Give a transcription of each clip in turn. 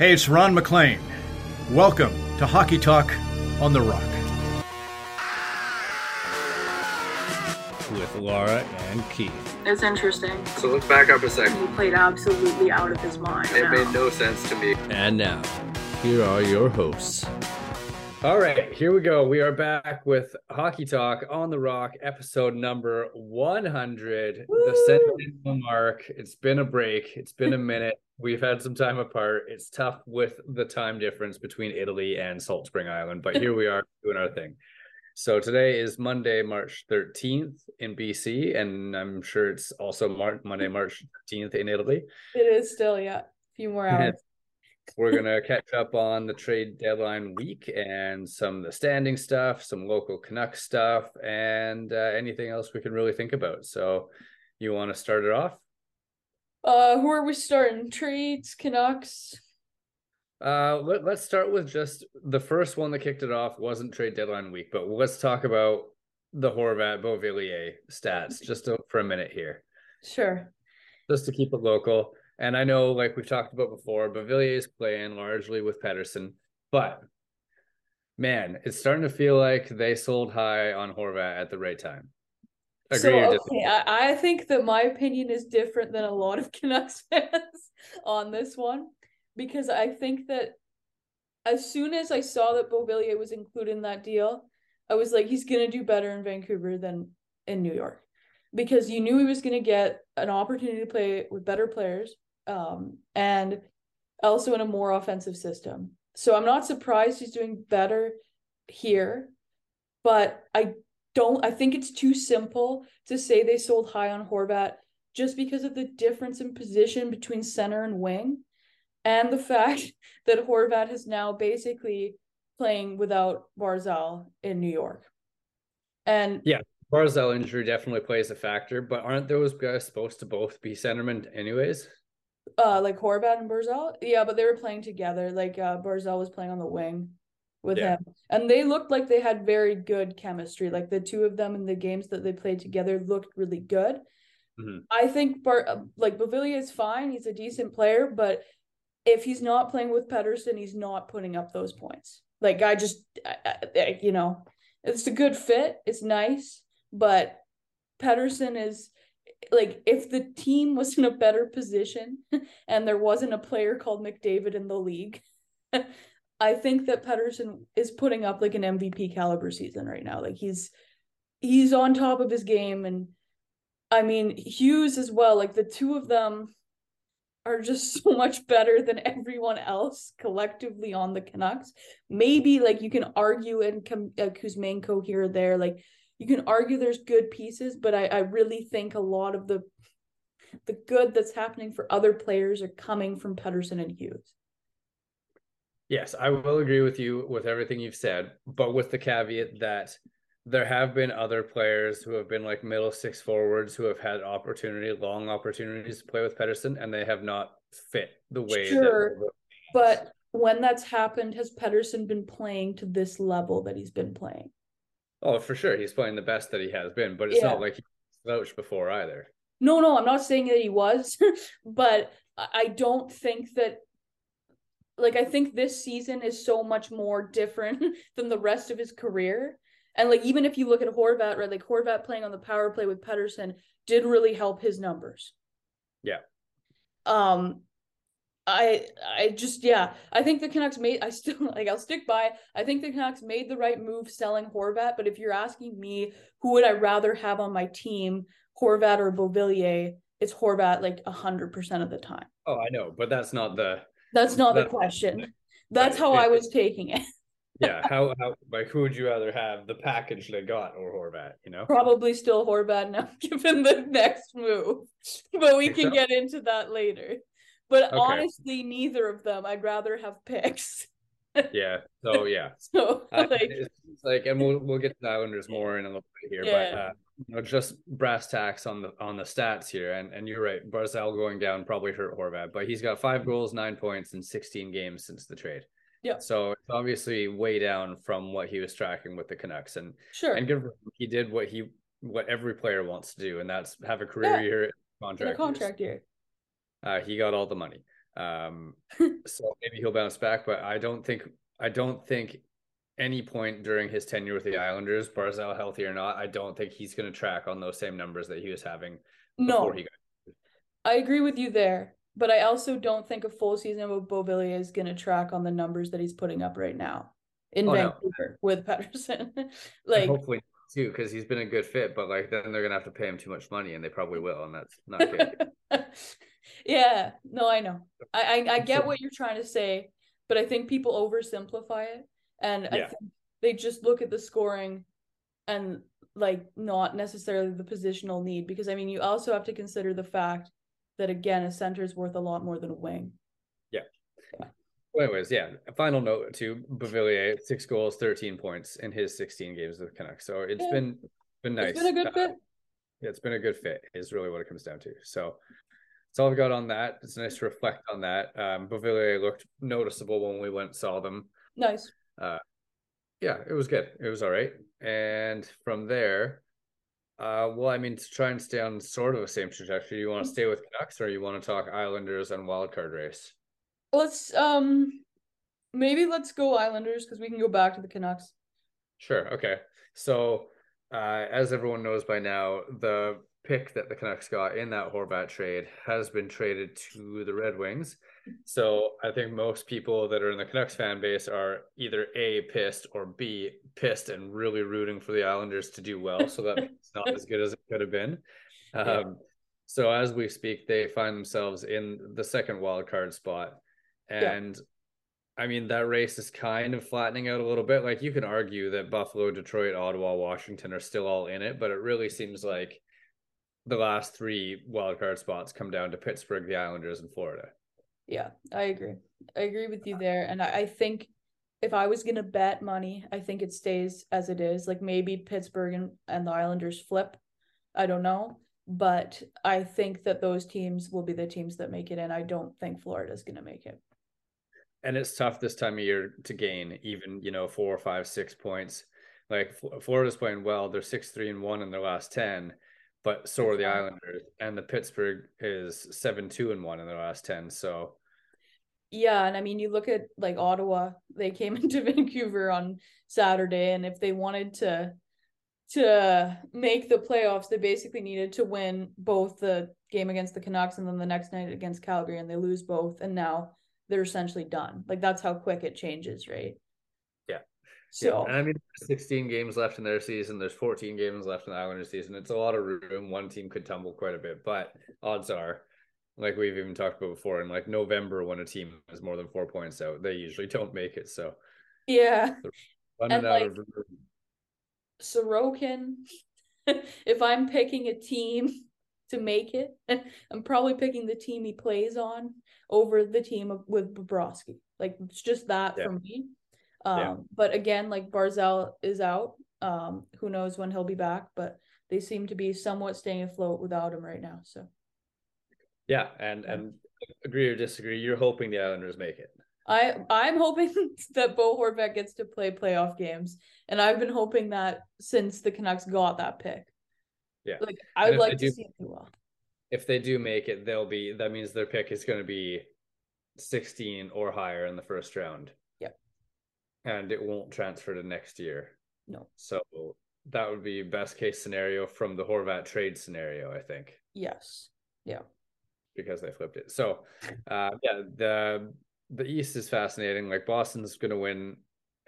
Hey, it's Ron MacLean. Welcome to Hockey Talk on the Rock. With Laura and Keith. It's interesting. So let's back up a second. He played absolutely out of his mind. It now. made no sense to me. And now, here are your hosts. All right, here we go. We are back with Hockey Talk on the Rock, episode number 100, the centennial mark. It's been a break, it's been a minute. We've had some time apart. It's tough with the time difference between Italy and Salt Spring Island, but here we are doing our thing. So today is Monday, March 13th in BC, and I'm sure it's also Mar- Monday, March 13th in Italy. It is still, yeah. A few more hours. We're gonna catch up on the trade deadline week and some of the standing stuff, some local Canucks stuff, and uh, anything else we can really think about. So, you want to start it off? Uh, who are we starting? Trades, Canucks. Uh, let, let's start with just the first one that kicked it off wasn't trade deadline week, but let's talk about the Horvat Beauvillier stats just to, for a minute here, Sure. just to keep it local. And I know, like we've talked about before, Beauvillier is playing largely with Pettersson, but man, it's starting to feel like they sold high on Horvat at the right time. Agree so, okay, I, I think that my opinion is different than a lot of Canucks fans on this one because I think that as soon as I saw that Beauvillier was included in that deal, I was like, he's gonna do better in Vancouver than in New York because you knew he was gonna get an opportunity to play with better players, um, and also in a more offensive system. So I'm not surprised he's doing better here, but I don't I think it's too simple to say they sold high on Horvat just because of the difference in position between center and wing and the fact that Horvat is now basically playing without Barzal in New York. And Yeah. Barzal injury definitely plays a factor, but aren't those guys supposed to both be centermen anyways? uh like Horvat and Barzal, yeah, but they were playing together. Like uh Barzal was playing on the wing with Yeah. him. And they looked like they had very good chemistry. Like the two of them in the games that they played together looked really good. Mhm. I think Bar uh, like Beauvillier is fine. He's a decent player, but if he's not playing with Pettersson, he's not putting up those points. Like I just, I, I, you know, it's a good fit. It's nice, but Pettersson is like if the team was in a better position and there wasn't a player called McDavid in the league, I think that Pettersson is putting up like an MVP caliber season right now. Like he's he's on top of his game and I mean Hughes as well. Like the two of them are just so much better than everyone else collectively on the Canucks. Maybe like you can argue and uh, Kuzmenko here or there. Like you can argue there's good pieces, but I, I really think a lot of the the good that's happening for other players are coming from Pettersson and Hughes. Yes, I will agree with you with everything you've said, but with the caveat that there have been other players who have been like middle six forwards who have had opportunity, long opportunities to play with Pettersson, and they have not fit the way Sure, that. But when that's happened, has Pettersson been playing to this level that he's been playing? Oh, for sure, he's playing the best that he has been, but it's Yeah. not like he slouched before either. No, no, I'm not saying that he was, but I don't think that like I think this season is so much more different than the rest of his career. And like even if you look at Horvat, right, like Horvat playing on the power play with Pettersson did really help his numbers. Yeah. Um I I just yeah, I think the Canucks made I still like I'll stick by I think the Canucks made the right move selling Horvat, but if you're asking me who would I rather have on my team, Horvat or Beauvillier, it's Horvat like a hundred percent of the time. Oh, I know, but that's not the That's not the question. That's how I was taking it. yeah. How how like who would you rather have the package they got or Horvat? You know. Probably still Horvat now, given the next move. But we can get into that later. But Okay. honestly, neither of them. I'd rather have picks. Yeah. So yeah. So like it's like, and we'll we'll get to the Islanders more in a little bit here, but uh, you know, just brass tacks on the on the stats here, and and you're right, Barzal going down probably hurt Horvat, but he's got five goals, nine points in 16 games since the trade. Yeah. So it's obviously way down from what he was tracking with the Canucks, and sure. and good he did what he what every player wants to do, and that's have a career Yeah. year contract. contract year. Uh, he got all the money. Um, so maybe he'll bounce back, but I don't think I don't think any point during his tenure with the Islanders, Barzal healthy or not, I don't think he's going to track on those same numbers that he was having No, before he got. I agree with you there, but I also don't think a full season with Beauvillier is going to track on the numbers that he's putting up right now in Oh, no. Vancouver with Pettersson. And like, hopefully too, because he's been a good fit, but like then they're gonna have to pay him too much money, and they probably will, and that's not good. yeah, no, I know. I, I I get what you're trying to say, but I think people oversimplify it, and I think they just look at the scoring, and like not necessarily the positional need. Because I mean, you also have to consider the fact that again, a center is worth a lot more than a wing. Yeah. Well, anyways, yeah. Final note to Beauvillier: six goals, thirteen points in his sixteen games with the Canucks. So it's Yeah. been been nice. It's been a good Uh, fit. yeah, it's been a good fit. Is really what it comes down to. So that's all I've got on that. It's nice to reflect on that. Um, Beauvillier looked noticeable when we went and saw them. Nice. Yeah, it was good. It was all right. And from there, uh, well, I mean, to try and stay on sort of the same trajectory, you want to stay with Canucks or you want to talk Islanders and wildcard race? Let's um, maybe let's go Islanders because we can go back to the Canucks. Sure. Okay. So, uh, as everyone knows by now, the pick that the Canucks got in that Horvat trade has been traded to the Red Wings. So, I think most people that are in the Canucks fan base are either A, pissed, or B, pissed and really rooting for the Islanders to do well. So, that it's not as good as it could have been. Um, Yeah. So, as we speak, they find themselves in the second wild card spot. Yeah. And I mean, that race is kind of flattening out a little bit. Like you can argue that Buffalo, Detroit, Ottawa, Washington are still all in it, but it really seems like the last three wildcard spots come down to Pittsburgh, the Islanders, and Florida. Yeah, I agree. I agree with you there. And I, I think if I was gonna bet money, I think it stays as it is. Like maybe Pittsburgh and, and the Islanders flip. I don't know. But I think that those teams will be the teams that make it in. I don't think Florida's gonna make it. And it's tough this time of year to gain even, you know, four or five, six points. Like Florida's playing well. They're six, three, and one in their last 10, but so are the Islanders. And the Pittsburgh is seven, two, and one in their last 10. So, Yeah, and I mean, you look at like Ottawa, they came into Vancouver on Saturday, and if they wanted to to make the playoffs, they basically needed to win both the game against the Canucks and then the next night against Calgary, and they lose both, and now they're essentially done. Like that's how quick it changes, right? Yeah. So and I mean, there's 16 games left in their season. There's 14 games left in the Islanders season. It's a lot of room. One team could tumble quite a bit, but odds are, like we've even talked about before, in like November when a team is more than four points out, they usually don't make it. So yeah, running And, out like, of. Sorokin. if I'm picking a team to make it, I'm probably picking the team he plays on over the team of, with Bobrovsky. Like it's just that Yeah. for me. Um, Yeah. but again, like Barzal is out. Um, who knows when he'll be back? But they seem to be somewhat staying afloat without him right now. So Yeah, and and agree or disagree, you're hoping the Islanders make it. I I'm hoping that Bo Horvat gets to play playoff games, and I've been hoping that since the Canucks got that pick. Yeah. like I would like to do- see him do well. If they do make it, they'll be that means their pick is going to be 16 or higher in the first round. Yep. And it won't transfer to next year. No. So that would be best case scenario from the Horvat trade scenario, I think, Yes. Because they flipped it. So, uh, yeah, the the East is fascinating. Like Boston's going to win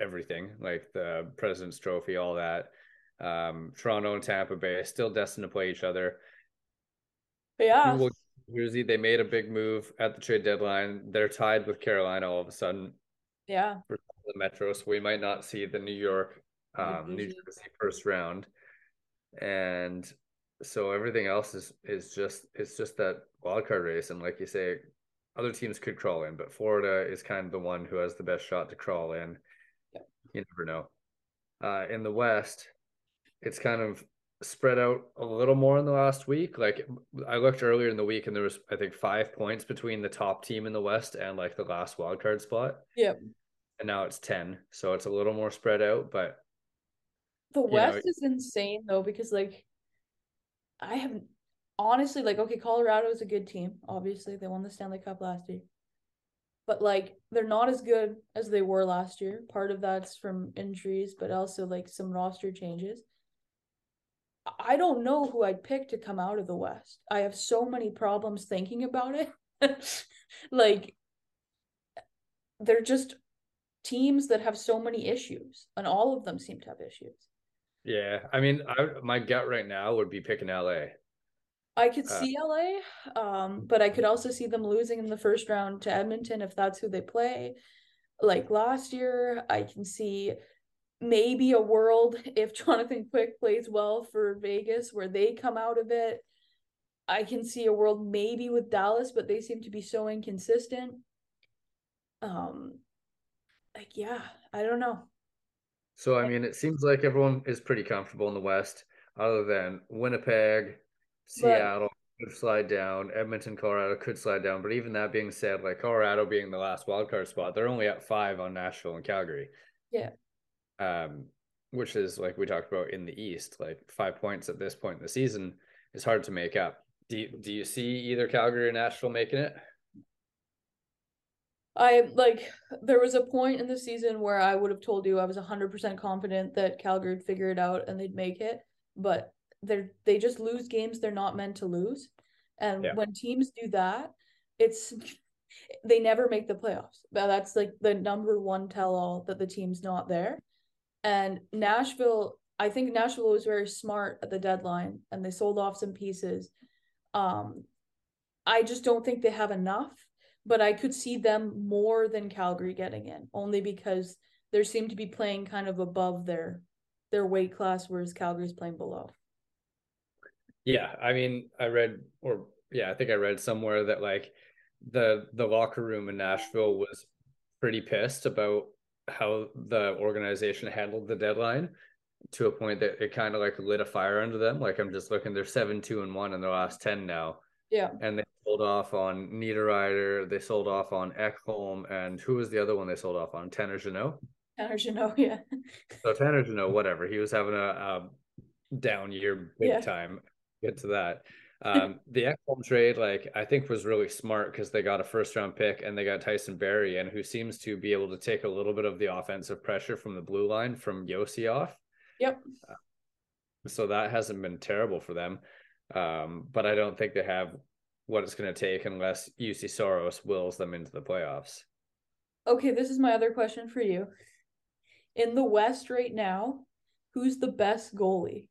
everything, like the President's Trophy, all that. Um, Toronto and Tampa Bay are still destined to play each other. Yeah. Well, Jersey, they made a big move at the trade deadline. They're tied with Carolina all of a sudden, Yeah. For the Metro, so we might not see the New York, New um, New. Jersey first round, and so everything else is is just it's just that wild card race, and like you say, other teams could crawl in, but Florida is kind of the one who has the best shot to crawl in. Yep. You never know. Uh, in the West, it's kind of spread out a little more in the last week. Like I looked earlier in the week, and there was I think five points between the top team in the West and like the last wild card spot Yep. and now it's 10 so it's a little more spread out but The know, West is insane though because like I haven't honestly like okay, Colorado is a good team. Obviously, they won the Stanley Cup last year. but like they're not as good as they were last year. Part of that's from injuries, but also like some roster changes. I don't know who I'd pick to come out of the West. I have so many problems thinking about it. like they're just teams that have so many issues, and all of them seem to have issues. Yeah, I mean, I, my gut right now would be picking LA. I could Uh, see LA, um, but I could also see them losing in the first round to Edmonton if that's who they play. Like last year, I can see maybe a world if Jonathan Quick plays well for Vegas where they come out of it. I can see a world maybe with Dallas, but they seem to be so inconsistent. Um, like yeah, I don't know. So I mean, it seems like everyone is pretty comfortable in the West, other than Winnipeg, Seattle could slide down, Edmonton, Colorado could slide down. But even that being said, like Colorado being the last wild card spot, they're only at five on Nashville and Calgary. Yeah. Um, which is like we talked about in the East, like five points at this point in the season is hard to make up. Do you, do you see either Calgary or Nashville making it? I like there was a point in the season where I would have told you I was 100% confident that Calgary would figure it out and they'd make it, but they're they just lose games they're not meant to lose. And Yeah. when teams do that, it's they never make the playoffs. That's like the number one tell all that the team's not there. And Nashville, I think Nashville was very smart at the deadline and they sold off some pieces. Um I just don't think they have enough but I could see them more than Calgary getting in, only because they seem to be playing kind of above their their weight class, whereas Calgary's playing below. Yeah, I mean, I read or yeah, I think I read somewhere that like the the locker room in Nashville was pretty pissed about how the organization handled the deadline to a point that it kind of like lit a fire under them. Like I'm just looking, they're seven, two, and one in their last ten now. Yeah. And they sold off on Niederreiter, they sold off on Ekholm, and who was the other one they sold off on? Tanner Jeannot. Tanner Jeannot, yeah. So Tanner Jeannot, whatever. He was having a, a down year big Yeah. time. Get to that. Um, the Ekholm trade, like I think, was really smart because they got a first round pick and they got Tyson Barrie, and who seems to be able to take a little bit of the offensive pressure from the blue line from Josi off. Yep. So that hasn't been terrible for them. Um, but I don't think they have what it's going to take unless Juuse Saros wills them into the playoffs. Okay, this is my other question for you. In the West right now, who's the best goalie?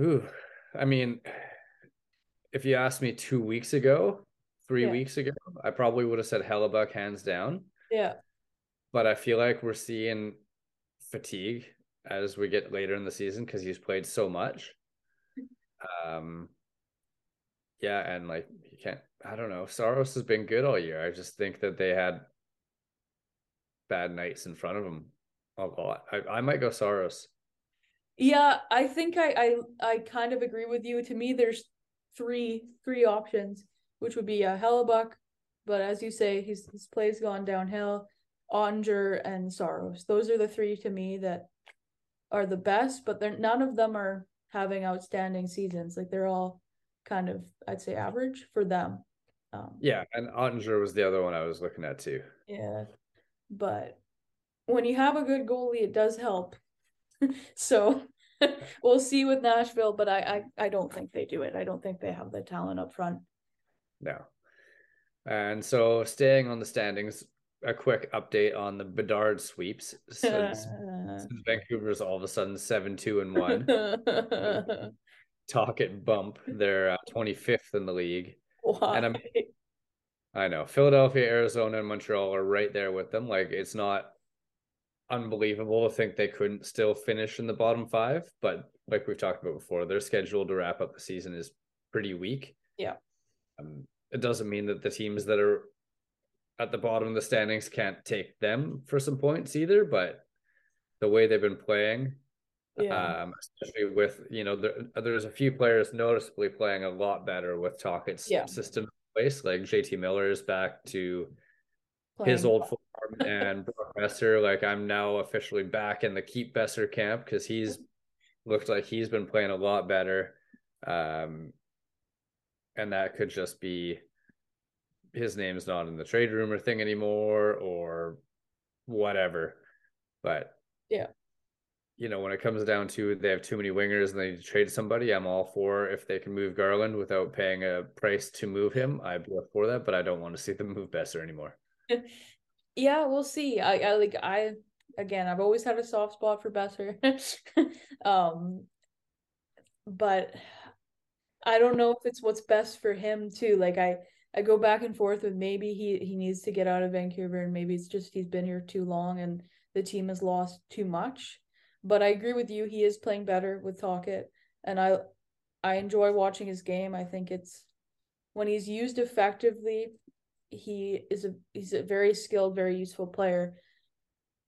Ooh, I mean, if you asked me two weeks ago, three Yeah. weeks ago, I probably would have said Hellebuyck hands down. Yeah. But I feel like we're seeing fatigue as we get later in the season because he's played so much. Um, yeah, and like you can't. I don't know. Saros has been good all year. I just think that they had bad nights in front of them a lot. I, I might go Saros. Yeah, I think I, I I kind of agree with you. To me, there's three three options, which would be a Hellebuyck, but as you say, his his play's gone downhill. Onger and Saros. Those are the three to me that are the best, but they're none of them are having outstanding seasons. Like they're all kind of, I'd say, average for them. Um, Yeah, and Oettinger was the other one I was looking at too. yeah, but when you have a good goalie, it does help. so we'll see with Nashville, but I, I I don't think they do it. I don't think they have the talent up front. No. And so staying on the standings, a quick update on the Bedard sweeps since, since Vancouver's all of a sudden 7 2 and 1. Tocchet bump. They're uh, 25th in the league. Why? I'm- I know. Philadelphia, Arizona, and Montreal are right there with them. Like it's not unbelievable to think they couldn't still finish in the bottom five, but like we've talked about before, their schedule to wrap up the season is pretty weak. Yeah. Um, it doesn't mean that the teams that are at the bottom of the standings can't take them for some points either, but the way they've been playing, yeah. um, especially with you know there, there's a few players noticeably playing a lot better with Tocchet's Yeah. system in place. Like JT Miller is back to his old form, and Brock Boeser. Like I'm now officially back in the keep Boeser camp because he's looked like he's been playing a lot better, um, and that could just be his name's not in the trade rumor thing anymore or whatever. But Yeah. you know, when it comes down to they have too many wingers and they need to trade somebody, I'm all for if they can move Garland without paying a price to move him. I'd be for that, but I don't want to see them move Boeser anymore. Yeah, we'll see. I, I like I again I've always had a soft spot for Boeser. um but I don't know if it's what's best for him too. Like I I go back and forth with maybe he he needs to get out of Vancouver and maybe it's just he's been here too long and the team has lost too much. But I agree with you, he is playing better with Tocchet and I I enjoy watching his game. I think it's when he's used effectively, he is a he's a very skilled, very useful player.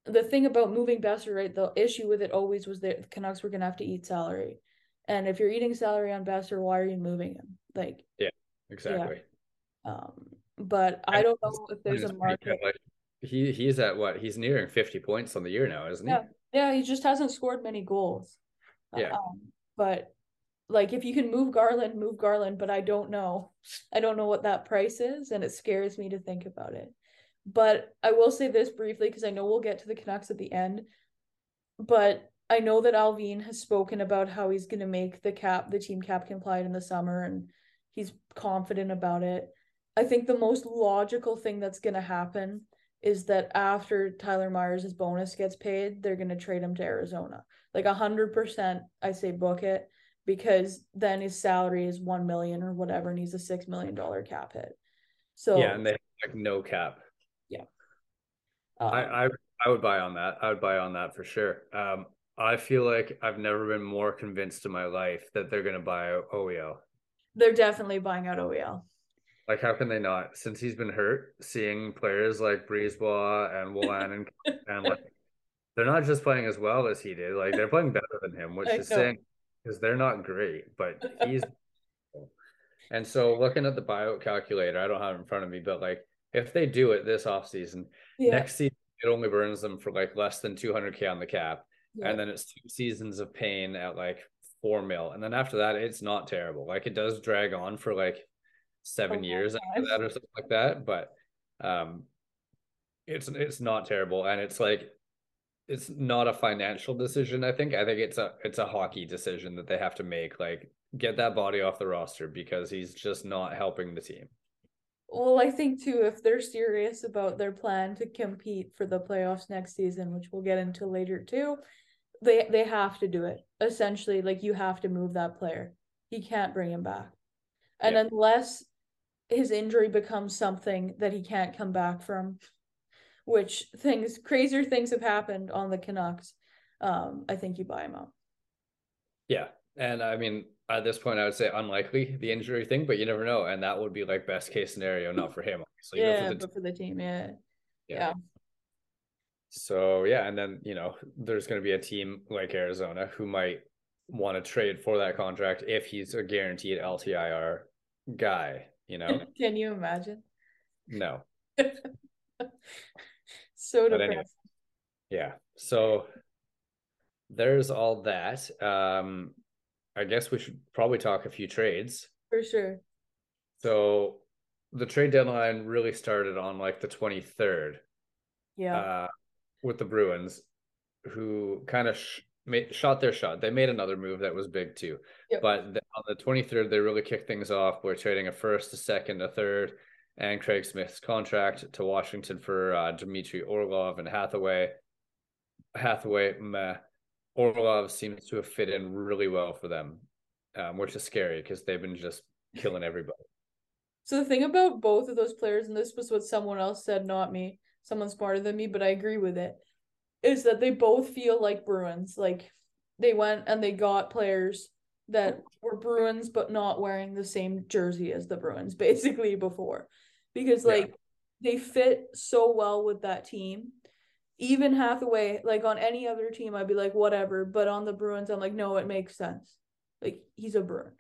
The thing about moving Boeser, right? The issue with it always was that the Canucks were gonna have to eat salary. And if you're eating salary on Boeser, why are you moving him? Like, Yeah, Exactly. Um, but I don't know if there's a market. he he's at what? He's nearing 50 points on the year now, isn't he? Yeah. Yeah, he just hasn't scored many goals. Yeah. Um, but like if you can move Garland, move Garland, but I don't know. I don't know what that price is, and it scares me to think about it. But I will say this briefly because I know we'll get to the Canucks at the end. But I know that Allvin has spoken about how he's going to make the cap, the team cap compliant in the summer, and he's confident about it. I think the most logical thing that's going to happen is that after Tyler Myers' bonus gets paid, they're going to trade him to Arizona. Like a hundred percent, I say book it because then his salary is one million or whatever, and he's a six million dollar cap hit. So Yeah, and they have like no cap. um, I, I I would buy on that. I would buy on that for sure. Um, I feel like I've never been more convinced in my life that they're gonna buy OEL. they're definitely buying out OEL. Like, how can they not? Since he's been hurt, seeing players like Brisebois and Willan and and like they're not just playing as well as he did. Like they're playing better than him, which I is know. saying because they're not great, but he's. and so looking at the buyout calculator, I don't have it in front of me, but like if they do it this offseason, Yeah, next season it only burns them for like less than 200k on the cap yeah. and then it's two seasons of pain at like four mil and then after that it's not terrible like it does drag on for like seven years time. after that or something like that but um it's it's not terrible and it's like it's not a financial decision i think i think it's a it's a hockey decision that they have to make like get that body off the roster because he's just not helping the team Well, I think too, if they're serious about their plan to compete for the playoffs next season, which we'll get into later too, they they have to do it. Essentially, like you have to move that player. He can't bring him back. And Yeah. unless his injury becomes something that he can't come back from, which things crazier things have happened on the Canucks, um, I think you buy him out. Yeah. And I mean, at this point, I would say unlikely the injury thing, but you never know. And that would be like best case scenario, not for him, obviously. but yeah, for the but for the team, yeah. Yeah. yeah. So yeah, and then you know, there's going to be a team like Arizona who might want to trade for that contract if he's a guaranteed LTIR guy. You know, Can you imagine? no, So But anyway. depressing. yeah. So there's all that. Um, I guess we should probably talk a few trades. For sure. So the trade deadline really started on like the 23rd. Yeah. uh, with the Bruins, who kind of sh- made, shot their shot. They made another move that was big too. Yep. But on the 23rd, they really kicked things off. We're trading a first, a second, a third, and Craig Smith's contract to Washington for uh, Dmitry Orlov and Hathaway. Hathaway, meh. Orlov seems to have fit in really well for them, um, which is scary because they've been just killing everybody. So the thing about both of those players, and this was what someone else said, not me, someone smarter than me, but I agree with it, is that they both feel like Bruins. Like they went and they got players that were Bruins, but not wearing the same jersey as the Bruins, basically before. Because Yeah. like they fit so well with that team. Even Hathaway, like on any other team, I'd be like, whatever. But on the Bruins, I'm like, no, it makes sense. Like he's a Bruin.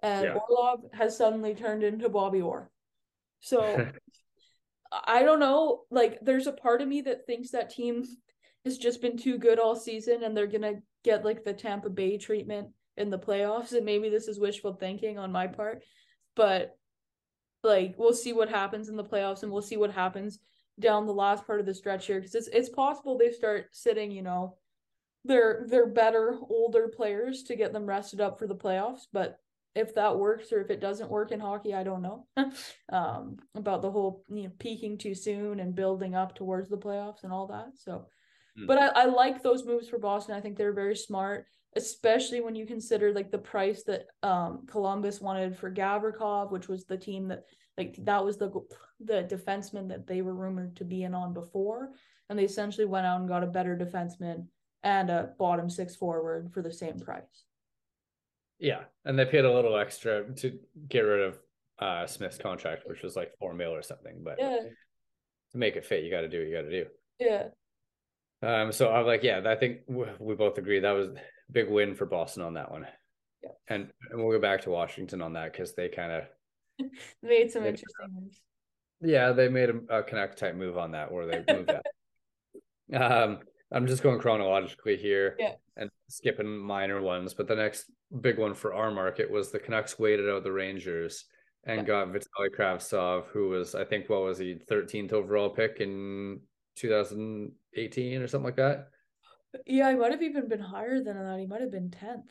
And Yeah. Orlov has suddenly turned into Bobby Orr. So I don't know. Like, there's a part of me that thinks that team has just been too good all season and they're to get like the Tampa Bay treatment in the playoffs. And maybe this is wishful thinking on my part, but like we'll see what happens in the playoffs and we'll see what happens down the last part of the stretch here because it's it's possible they start sitting, you know, their their better older players to get them rested up for the playoffs. But if that works or if it doesn't work in hockey, I don't know. um, about the whole you know peaking too soon and building up towards the playoffs and all that. So, But I, I like those moves for Boston. I think they're very smart, especially when you consider like the price that um Columbus wanted for Gavrikov, which was the team that like that was the the defenseman that they were rumored to be in on before, and they essentially went out and got a better defenseman and a bottom six forward for the same price. Yeah, and they paid a little extra to get rid of uh Smith's contract, which was like four mil or something. But Yeah, to make it fit, you got to do what you got to do. yeah, Um, so I'm like, yeah, I think we both agree that was a big win for Boston on that one. Yeah. And, and we'll go back to Washington on that because they kind of, made some interesting moves. yeah, they made a, a connect type move on that where they moved that. Um, I'm just going chronologically here Yeah. and skipping minor ones, but the next big one for our market was the Canucks waited out the Rangers and Yeah. got Vitaly Kravtsov, who was, I think, what was he, 13th overall pick in 2018 or something like that. Yeah, he might have even been higher than that. He might have been tenth.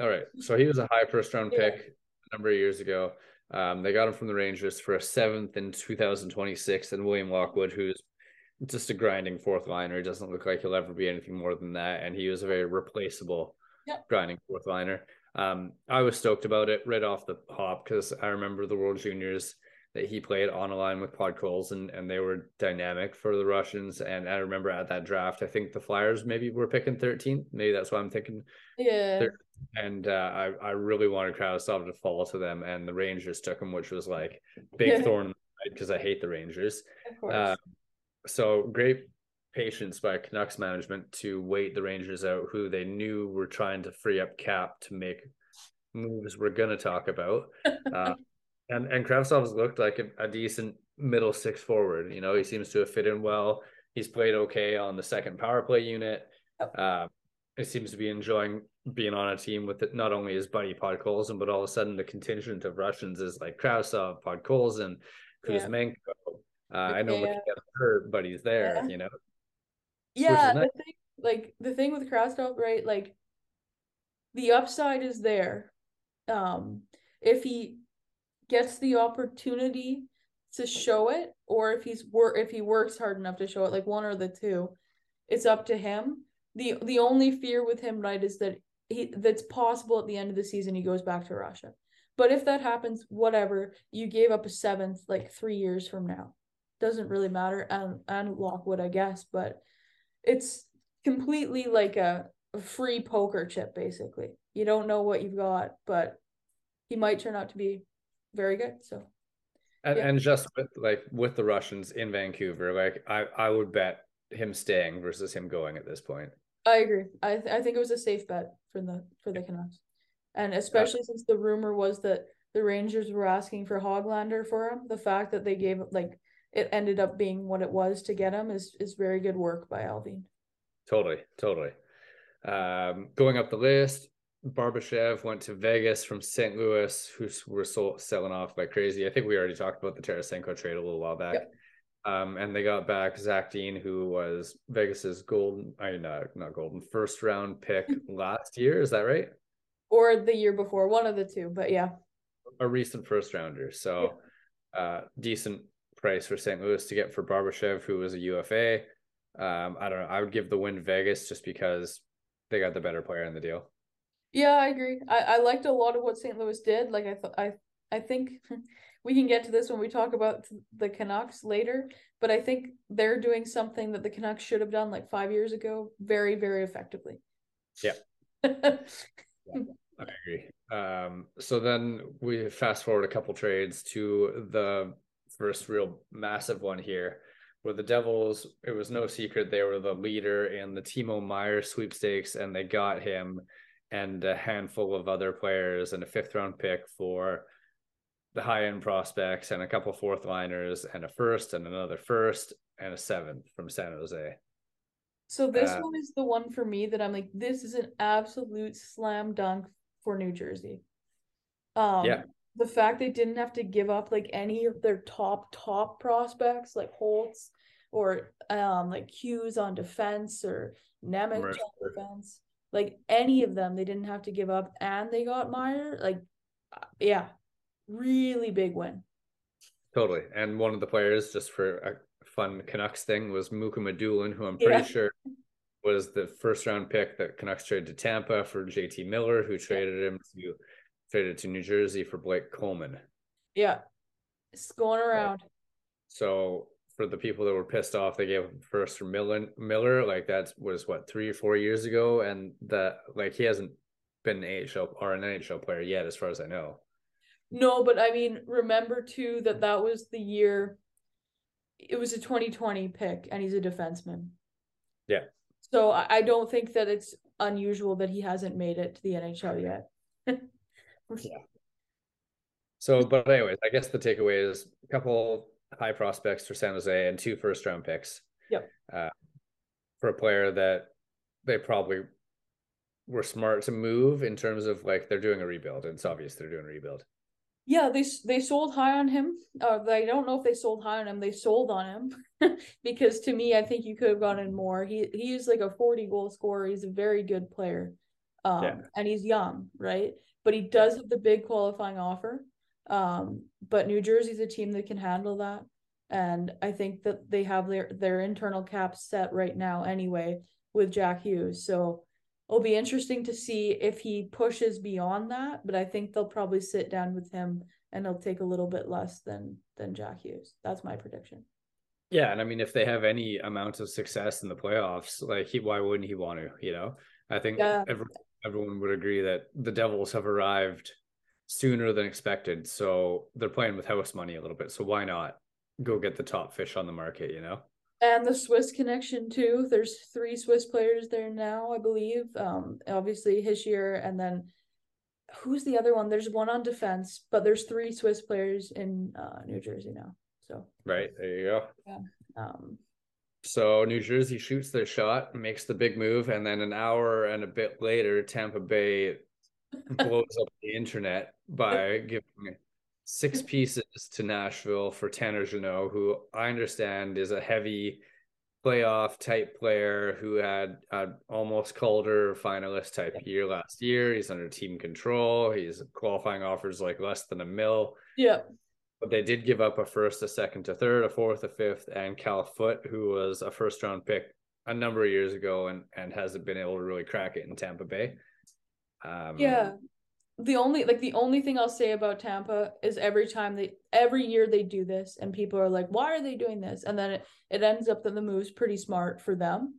All right. So he was a high first round Yeah. pick a number of years ago. Um, they got him from the Rangers for a seventh in 2026, and William Lockwood, who's just a grinding fourth liner. He doesn't look like he'll ever be anything more than that. And he was a very replaceable Yep. grinding fourth liner. Um, I was stoked about it right off the hop because I remember the World Juniors that he played on a line with Podkolzin and, and they were dynamic for the Russians. And I remember at that draft, I think the Flyers maybe were picking 13th. Maybe that's why I'm thinking Yeah, They're- and uh, I I really wanted Kravtsov to fall to them, and the Rangers took him, which was like big thorn in the side because I hate the Rangers. of course. Uh, so great patience by Canucks management to wait the Rangers out, who they knew were trying to free up cap to make moves we're gonna talk about. Uh, and and Kravtsov's looked like a, a decent middle six forward. You know, he seems to have fit in well. He's played okay on the second power play unit. Yep. Uh, he seems to be enjoying being on a team with it, not only his buddy Podkolzin, but all of a sudden the contingent of Russians is like Kravtsov, Podkolzin, Yeah. Kuzmenko. Uh, I know Yeah. McKenna hurt, but he's there. Yeah. You know, yeah, nice. the thing, like the thing with Kravtsov, right? Like the upside is there. Um, if he gets the opportunity to show it, or if he's wor if he works hard enough to show it, like one or the two, it's up to him. The the only fear with him, right, is that he that's possible at the end of the season he goes back to Russia. But if that happens, whatever, you gave up a seventh like three years from now. Doesn't really matter. And and Lockwood, I guess, but it's completely like a, a free poker chip, basically. You don't know what you've got, but he might turn out to be very good. So and, Yeah. and just with like with the Russians in Vancouver, like I I would bet him staying versus him going at this point. I agree. I th- I think it was a safe bet for the for the Canucks, and especially since the rumor was that the Rangers were asking for Hoglander for him. The fact that they gave like it ended up being what it was to get him is is very good work by Allvin. Totally, totally. Um, going up the list, Barbashev went to Vegas from St. Louis, who were sold, selling off like crazy. I think we already talked about the Tarasenko trade a little while back. Yep. Um, and they got back Zach Dean, who was Vegas's golden, I mean, uh, not golden, first round pick last year. Is that right? Or the year before, one of the two, but yeah. A recent first rounder. So, uh, decent price for St. Louis to get for Barbashev, who was a UFA. Um, I don't know. I would give the win Vegas just because they got the better player in the deal. Yeah, I agree. I, I liked a lot of what St. Louis did. Like I thought I I think we can get to this when we talk about the Canucks later, but I think they're doing something that the Canucks should have done like 5 years ago very very effectively. Yeah. Yeah. I agree. Um, so then we fast forward a couple trades to the first real massive one here, where the Devils, it was no secret they were the leader in the Timo Meier sweepstakes, and they got him and a handful of other players and a fifth round pick for the high end prospects and a couple fourth liners and a first and another first and a seventh from San Jose. So this Uh, one is the one for me that I'm like this is an absolute slam dunk for New Jersey. Um Yeah. the fact they didn't have to give up like any of their top top prospects like Holtz or um like Hughes on defense or Nemec on defense, like any of them, they didn't have to give up, and they got Meier. Like, uh, yeah, really big win. Totally. And one of the players, just for a fun Canucks thing, was Mukhamadullin, who I'm pretty Yeah. sure was the first round pick that Canucks traded to Tampa for JT Miller, who traded him to traded to New Jersey for Blake Coleman. Yeah, it's going around. So for the people that were pissed off, they gave him first for Miller. Miller, like that was what three or four years ago, and that like he hasn't been an AHL or an NHL player yet, as far as I know. No, but I mean, remember too that that was the year. It was a 2020 pick, and he's a defenseman. Yeah. So I, I don't think that it's unusual that he hasn't made it to the NHL yet. yeah. So, but anyways, I guess the takeaway is a couple high prospects for San Jose and two first round picks. Yep. Uh, for a player that they probably were smart to move in terms of like they're doing a rebuild. And it's obvious they're doing a rebuild. Yeah, they they sold high on him. Uh, I don't know if they sold high on him. They sold on him because to me, I think you could have gotten more. He he is like a forty goal scorer. He's a very good player, um, Yeah. and he's young, right? But he does have the big qualifying offer. Um, but New Jersey's a team that can handle that, and I think that they have their their internal cap set right now anyway with Jack Hughes. So it'll be interesting to see if he pushes beyond that, but I think they'll probably sit down with him and he'll take a little bit less than than Jack Hughes. That's my prediction. Yeah. And I mean, if they have any amount of success in the playoffs, like he, why wouldn't he want to? You know, I think Yeah. every, everyone would agree that the Devils have arrived sooner than expected. So they're playing with house money a little bit. So why not go get the top fish on the market, you know? And the Swiss connection too. There's three Swiss players there now, I believe. Um, obviously Hischier, and then who's the other one? There's one on defense, but there's three Swiss players in uh, New Jersey now. So Right. There you go. um, So New Jersey shoots their shot, makes the big move, and then an hour and a bit later, Tampa Bay blows up the internet by giving six pieces to Nashville for Tanner Jeannot, who I understand is a heavy playoff type player who had a almost Calder finalist type year last year. He's under team control. He's qualifying offers like less than a mil. yeah, But they did give up a first, a second, a third, a fourth, a fifth, and Cal Foote, who was a first round pick a number of years ago and and hasn't been able to really crack it in Tampa Bay. Um, Yeah. The only like the only thing I'll say about Tampa is every time they every year they do this and people are like, why are they doing this? And then it, it ends up that the move's pretty smart for them.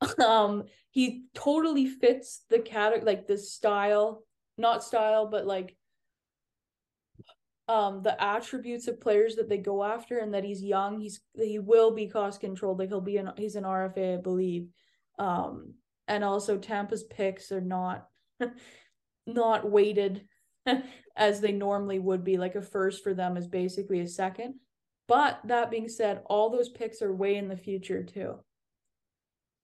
Um, he totally fits the category like the style, not style, but like um the attributes of players that they go after and that he's young, he's he will be cost controlled, like he'll be an he's an RFA, I believe. Um and also Tampa's picks are not not weighted as they normally would be. Like a first for them is basically a second. But that being said, all those picks are way in the future too.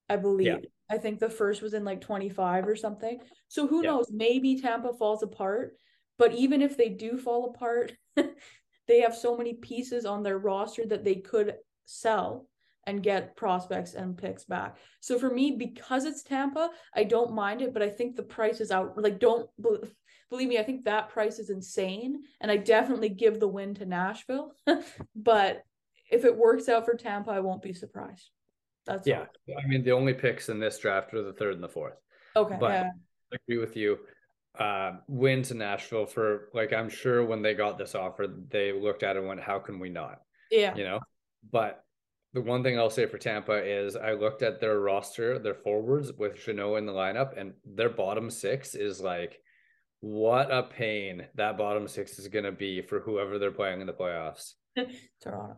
I believe. I think the first was in like 25 or something. So who Yeah. knows? Maybe Tampa falls apart. But even if they do fall apart, they have so many pieces on their roster that they could sell and get prospects and picks back. So for me, because it's Tampa, I don't mind it, but I think the price is out. Like, don't believe me, I think that price is insane. And I definitely give the win to Nashville. but if it works out for Tampa, I won't be surprised. That's Yeah. I mean, the only picks in this draft are the third and the fourth. okay. but- yeah. I agree with you. Uh, win to Nashville for like I'm sure when they got this offer, they looked at it and went, "How can we not?" Yeah. You know. But the one thing I'll say for Tampa is I looked at their roster, their forwards with Jeannot in the lineup, and their bottom six is like, what a pain that bottom six is going to be for whoever they're playing in the playoffs. Toronto.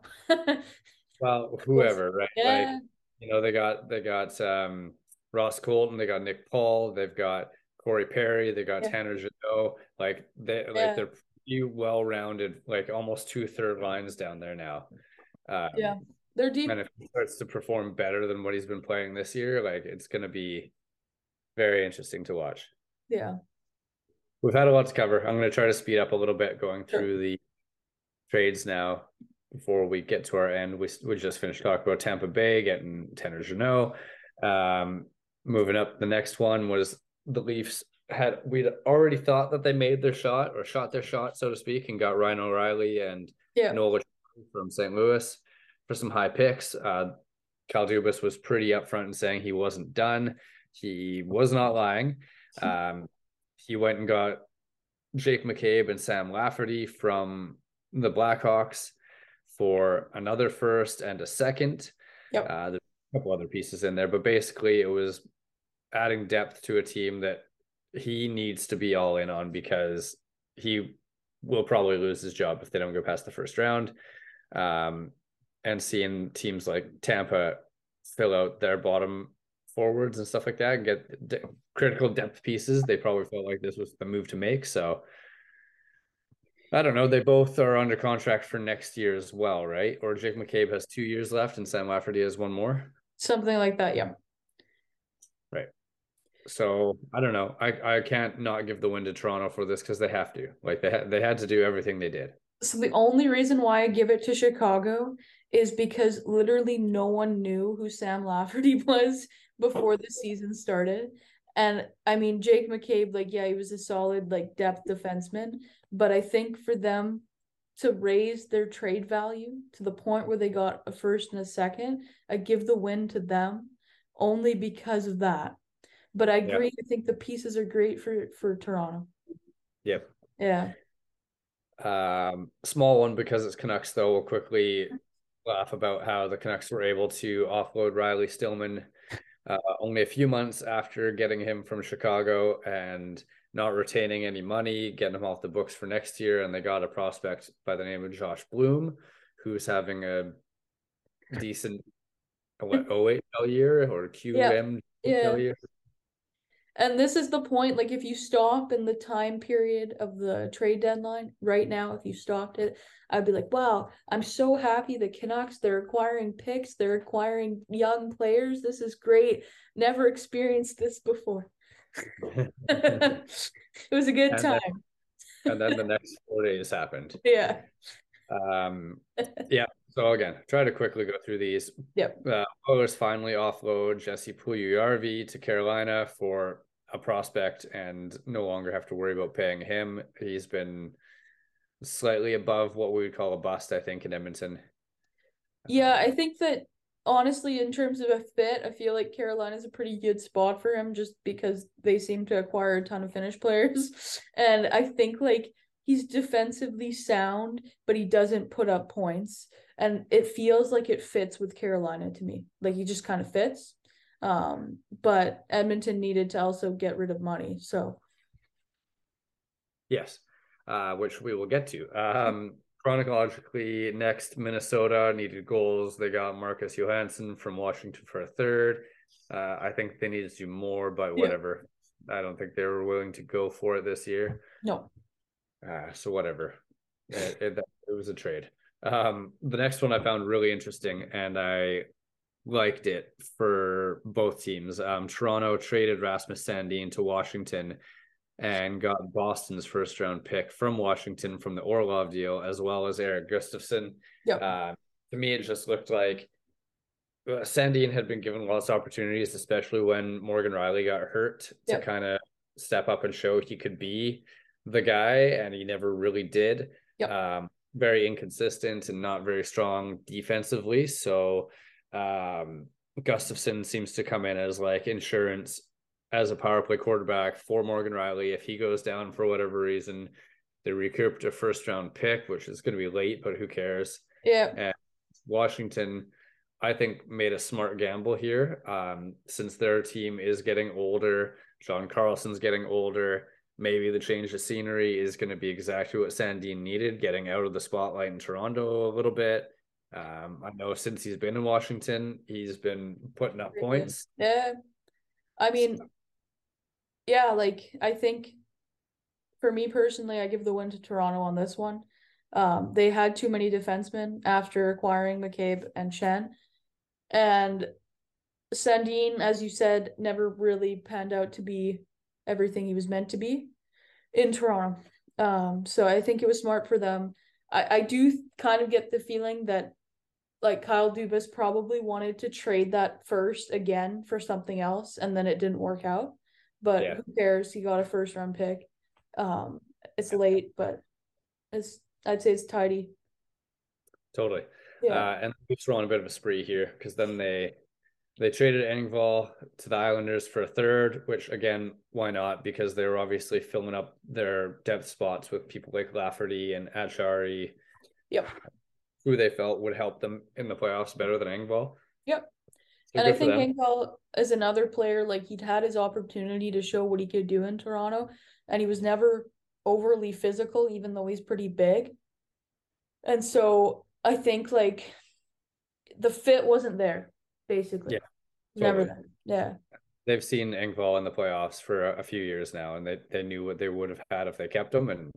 Well, whoever, right? yeah. Like you know, they got they got um Ross Colton, they got Nick Paul, they've got Corey Perry, they got Yeah. Tanner Jeannot. Like they Yeah. like they're pretty well rounded, like almost two third lines down there now. Um, Yeah. They're deep. And if he starts to perform better than what he's been playing this year, like it's gonna be very interesting to watch. Yeah. we've had a lot to cover. I'm going to try to speed up a little bit going Sure. through the trades now before we get to our end. We we just finished talking about Tampa Bay getting Tanner Jeannot. Um, moving up, the next one was the Leafs had we'd already thought that they made their shot or shot their shot, so to speak, and got Ryan O'Reilly and Yeah. Nola from St. Louis for some high picks. Uh, Kyle Dubas was pretty upfront in saying he wasn't done. He was not lying. Um, he went and got Jake McCabe and Sam Lafferty from the Blackhawks for another first and a second. Yep. Uh, there's a couple other pieces in there, but basically it was adding depth to a team that he needs to be all in on because he will probably lose his job if they don't go past the first round. Um, and seeing teams like Tampa fill out their bottom forwards and stuff like that and get de- critical depth pieces, they probably felt like this was the move to make. So I don't know. They both are under contract for next year as well, right? Or Jake McCabe has two years left and Sam Lafferty has one more. Something like that. Yeah. Right. So I don't know. I, I can't not give the win to Toronto for this because they have to. Like they had they had to do everything they did. So the only reason why I give it to Chicago is because literally no one knew who Sam Lafferty was before the season started. And I mean Jake McCabe, like yeah, he was a solid like depth defenseman, but I think for them to raise their trade value to the point where they got a first and a second, I give the win to them only because of that. But I Yeah. agree, I think the pieces are great for for Toronto. Yep. Yeah. Um, small one because it's Canucks though. We'll quickly laugh about how the Canucks were able to offload Riley Stillman uh, only a few months after getting him from Chicago and not retaining any money, getting him off the books for next year, and they got a prospect by the name of Josh Bloom, who's having a decent what OHL year or QM Yeah. year. And this is the point, like if you stop in the time period of the trade deadline right now, if you stopped it, I'd be like, wow, I'm so happy the Canucks, they're acquiring picks, they're acquiring young players. This is great. Never experienced this before. it was a good And then- time. and then the next four days happened. Yeah. Um, yeah. So again, try to quickly go through these. Yep. Uh, Oilers finally offload Jesse Puljujarvi to Carolina for a prospect and no longer have to worry about paying him. He's been slightly above what we would call a bust, I think, in Edmonton. Yeah, I think that honestly, in terms of a fit, I feel like Carolina's a pretty good spot for him just because they seem to acquire a ton of Finnish players. And I think like he's defensively sound, but he doesn't put up points. And it feels like it fits with Carolina to me. Like he just kind of fits. Um, but Edmonton needed to also get rid of money. So Yes, uh, which we will get to. Um, chronologically, next Minnesota needed goals. They got Marcus Johansson from Washington for a third. Uh, I think they needed to do more, but Yeah. whatever. I don't think they were willing to go for it this year. no. Uh, so whatever. It, it, it was a trade. Um, the next one I found really interesting, and I liked it for both teams. Um, Toronto traded Rasmus Sandin to Washington and got Boston's first round pick from Washington from the Orlov deal, as well as Erik Gustafsson. Yep. Uh, to me, it just looked like uh, Sandin had been given lots of opportunities, especially when Morgan Rielly got hurt, to Yep. kind of step up and show he could be the guy, and he never really did. Yep. Um, very inconsistent and not very strong defensively. So um, Gustafsson seems to come in as like insurance as a power play quarterback for Morgan Rielly. If he goes down for whatever reason, they recouped a first round pick, which is going to be late, but who cares? Yeah. Washington, I think, made a smart gamble here. Um, since their team is getting older, John Carlson's getting older. Maybe the change of scenery is going to be exactly what Sandin needed, getting out of the spotlight in Toronto a little bit. Um, I know since he's been in Washington, he's been putting up points. Yeah. I mean, yeah, like I think for me personally, I give the win to Toronto on this one. Um, they had too many defensemen after acquiring McCabe and Schenn. And Sandin, as you said, never really panned out to be everything he was meant to be. in Toronto. Um, so I think it was smart for them. I, I do kind of get the feeling that like Kyle Dubas probably wanted to trade that first again for something else and then it didn't work out. But Yeah. who cares? He got a first round pick. Um, it's late, but it's I'd say it's tidy. Totally. Yeah. Uh, and were on a bit of a spree here because then they they traded Engvall to the Islanders for a third, which again, why not? Because they were obviously filling up their depth spots with people like Lafferty and Acciari, Yep. who they felt would help them in the playoffs better than Engvall. Yep. So and I think. Engvall is another player like he'd had his opportunity to show what he could do in Toronto, and he was never overly physical, even though he's pretty big. And so I think like the fit wasn't there, basically. Yeah, Never totally. there. Yeah. They've seen Engvall in the playoffs for a, a few years now, and they, they knew what they would have had if they kept him. And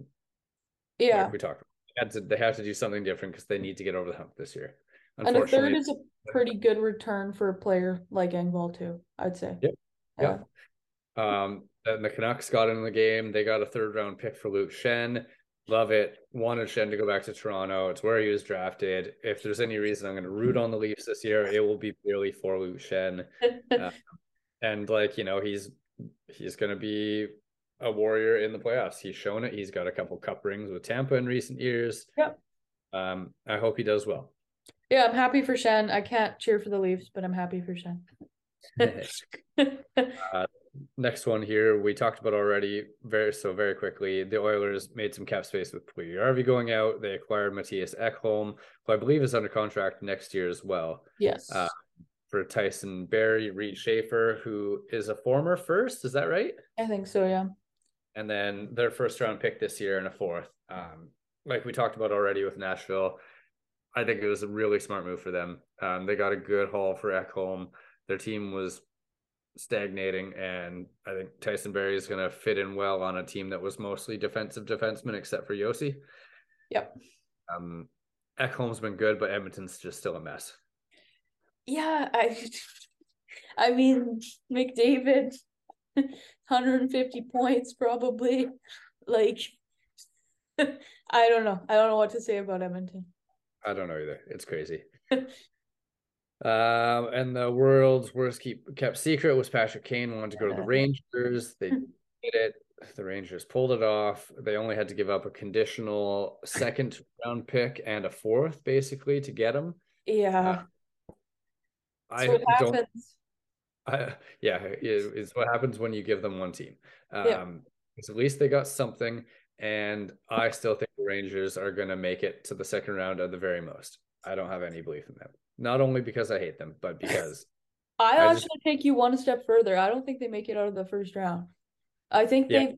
Yeah. we talked, they had to they have to do something different because they need to get over the hump this year. And a third is a pretty good return for a player like Engvall too, I'd say. Yeah, Yeah. Um, and the Canucks got in the game. They got a third round pick for Luke Schenn. Love it. Wanted Schenn to go back to Toronto. It's where he was drafted. If there's any reason I'm going to root on the Leafs this year, it will be purely for Luke Schenn. Uh, and like you know, he's he's going to be a warrior in the playoffs. He's shown it. He's got a couple cup rings with Tampa in recent years. Yep. Um, I hope he does well. yeah, I'm happy for Schenn. I can't cheer for the Leafs, but I'm happy for Schenn. Next one here, we talked about already. Very so very quickly. The Oilers made some cap space with Puljujarvi going out. They acquired Mattias Ekholm, who I believe is under contract next year as well. yes. Uh, For Tyson Barrie, Reid Schaefer, who is a former first, is that right? I think so, yeah. And then their first round pick this year and a fourth. Um, like we talked about already with Nashville, I think it was a really smart move for them. Um, they got a good haul for Ekholm. Their team was stagnating, and I think Tyson Barrie is going to fit in well on a team that was mostly defensive defensemen, except for Josi. Yep. Um, Ekholm's been good, but Edmonton's just still a mess. Yeah, I I mean McDavid 150 points probably. Like I don't know. I don't know what to say about Edmonton. I don't know either. It's crazy. um, and the world's worst keep kept secret was Patrick Kane wanted to go to the Rangers. They did it. The Rangers pulled it off. They only had to give up a conditional second round pick and a fourth, basically, to get him. Yeah. I so don't. happens. I, yeah, it- it's what happens when you give them one team. Um, Yeah. at least they got something, and I still think the Rangers are going to make it to the second round at the very most. I don't have any belief in them. Not only because I hate them, but because I I actually just- take you one step further. I don't think they make it out of the first round. I think Yeah. they've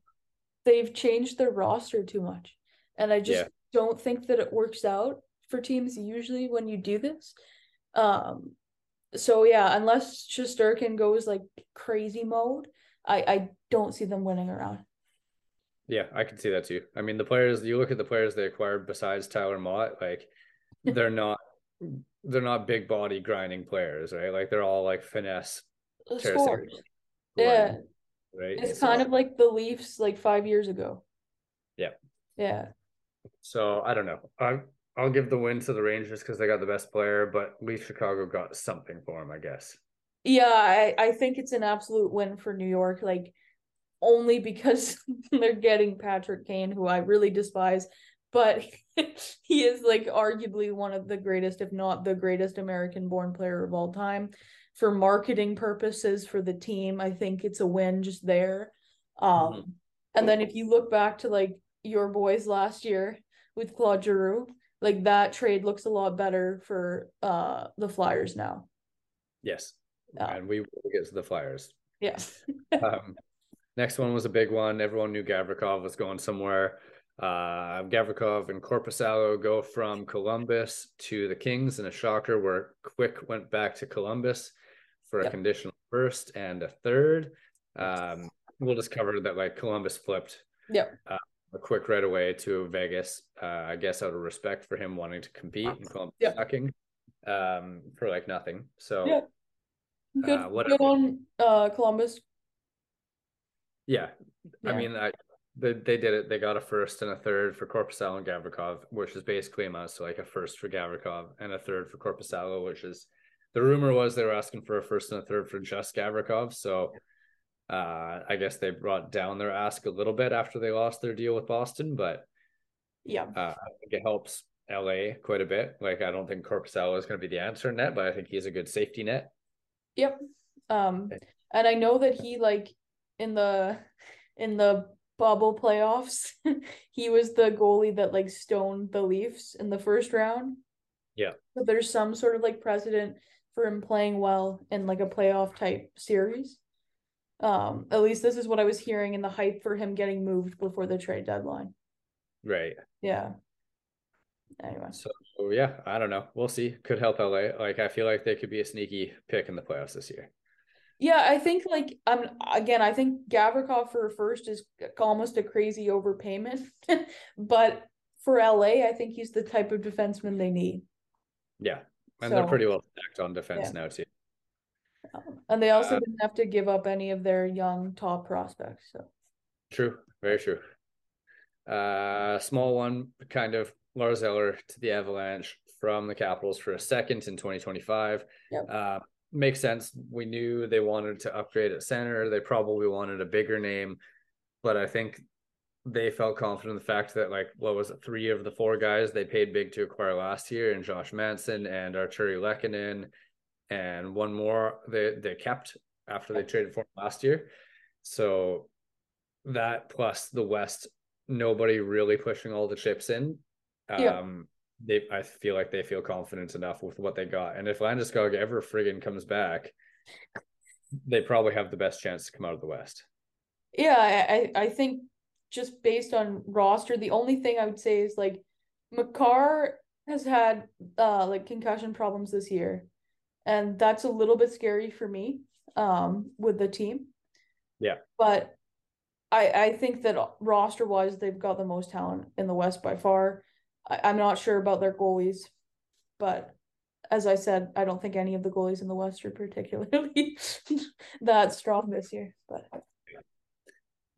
they've changed their roster too much. And I just Yeah. don't think that it works out for teams usually when you do this. Um so yeah, unless Shesterkin goes like crazy mode, I I don't see them winning around. yeah, I can see that too. I mean, the players you look at the players they acquired besides Tyler Motte, like they're not they're not big body grinding players, right? Like they're all like finesse. Yeah. Right? It's So- kind of like the Leafs like five years ago. Yeah. Yeah. So I don't know. I I'll give the win to the Rangers because they got the best player, but Leaf Chicago got something for him, I guess. Yeah, I, I think it's an absolute win for New York, like only because they're getting Patrick Kane, who I really despise, but he is like arguably one of the greatest, if not the greatest American born player of all time. For marketing purposes for the team, I think it's a win just there. Um and then if you look back to like your boys last year with Claude Giroux, like that trade looks a lot better for uh the Flyers now. Yes. And we will get to the Flyers. Yeah. Um, next one was a big one. Everyone knew Gavrikov was going somewhere. Uh, Gavrikov and Korpisalo go from Columbus to the Kings in a shocker where Quick went back to Columbus for a Yep. conditional first and a third. Um, we'll just cover that like Columbus flipped Yep. a quick right away to Vegas. Uh, I guess out of respect for him wanting to compete and Columbus Yep. sucking um, for like nothing. So Yep. Good, Uh, what- good on uh Columbus. yeah, I mean, I they, they did it. They got a first and a third for Korpisalo and Gavrikov, which is basically amounts to like a first for Gavrikov and a third for Korpisalo, which is the rumor was they were asking for a first and a third for just Gavrikov. So uh, I guess they brought down their ask a little bit after they lost their deal with Boston, but Yeah. uh, I think it helps LA quite a bit. Like I don't think Korpisalo is going to be the answer net, but I think he's a good safety net. Yep. Um, and I know that he like in the in the bubble playoffs, he was the goalie that like stoned the Leafs in the first round. Yeah. But there's some sort of like precedent for him playing well in like a playoff type series. Um, at least this is what I was hearing in the hype for him getting moved before the trade deadline. Right. Yeah. Anyway. So yeah, I don't know. We'll see. Could help LA. Like I feel like they could be a sneaky pick in the playoffs this year. Yeah, I think like um again, I think Gavrikov for first is almost a crazy overpayment, but for LA, I think he's the type of defenseman they need. Yeah. And they're pretty well stacked on defense Yeah. now too. And they also Uh, didn't have to give up any of their young top prospects. So True. Very true. Uh small one, kind of Lars Eller to the Avalanche from the Capitals for a second in 2025. Yep. Uh makes sense. We knew they wanted to upgrade at center. They probably wanted a bigger name, but I think they felt confident in the fact that like what was it, three of the four guys they paid big to acquire last year, and Josh Manson and Artturi Lehkonen, and one more they they kept after they traded for last year. So that plus the West, nobody really pushing all the chips in. Um Yeah. They I feel like they feel confident enough with what they got. And if Landeskog ever friggin' comes back, they probably have the best chance to come out of the West. yeah, I I I think just based on roster, the only thing I would say is like Makar has had uh like concussion problems this year, and that's a little bit scary for me um with the team. Yeah. But I I think that roster wise they've got the most talent in the West by far. I, I'm not sure about their goalies, but as I said, I don't think any of the goalies in the West are particularly that strong this year. But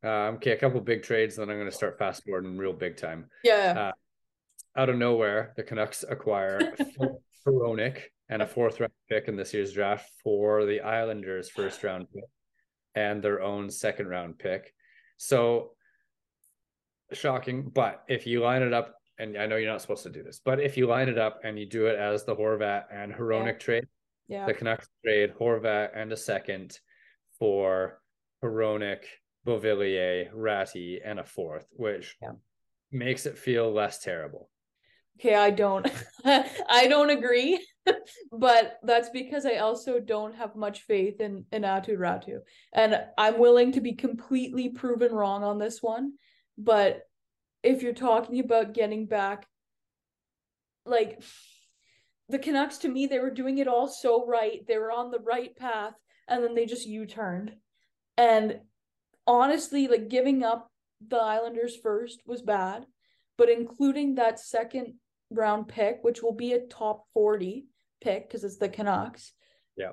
Um, okay, a couple big trades, then I'm going to start fast forwarding real big time. yeah, Uh, Out of nowhere, the Canucks acquire Hronek and a fourth round pick in this year's draft for the Islanders' first round pick and their own second round pick. So shocking, but if you line it up, and I know you're not supposed to do this, but if you line it up and you do it as the Horvat and Hronek trade, yeah, the Canucks trade Horvat and a second for Hronek, Beauvillier, Räty, and a fourth, which Yeah. makes it feel less terrible. Okay, I don't I don't agree, but that's because I also don't have much faith in in Aatu Räty. And I'm willing to be completely proven wrong on this one. But if you're talking about getting back like the Canucks to me, they were doing it all so right. They were on the right path and then they just U-turned. And honestly, like giving up the Islanders first was bad, but including that second round pick, which will be a top 40 pick because it's the Canucks. Yeah.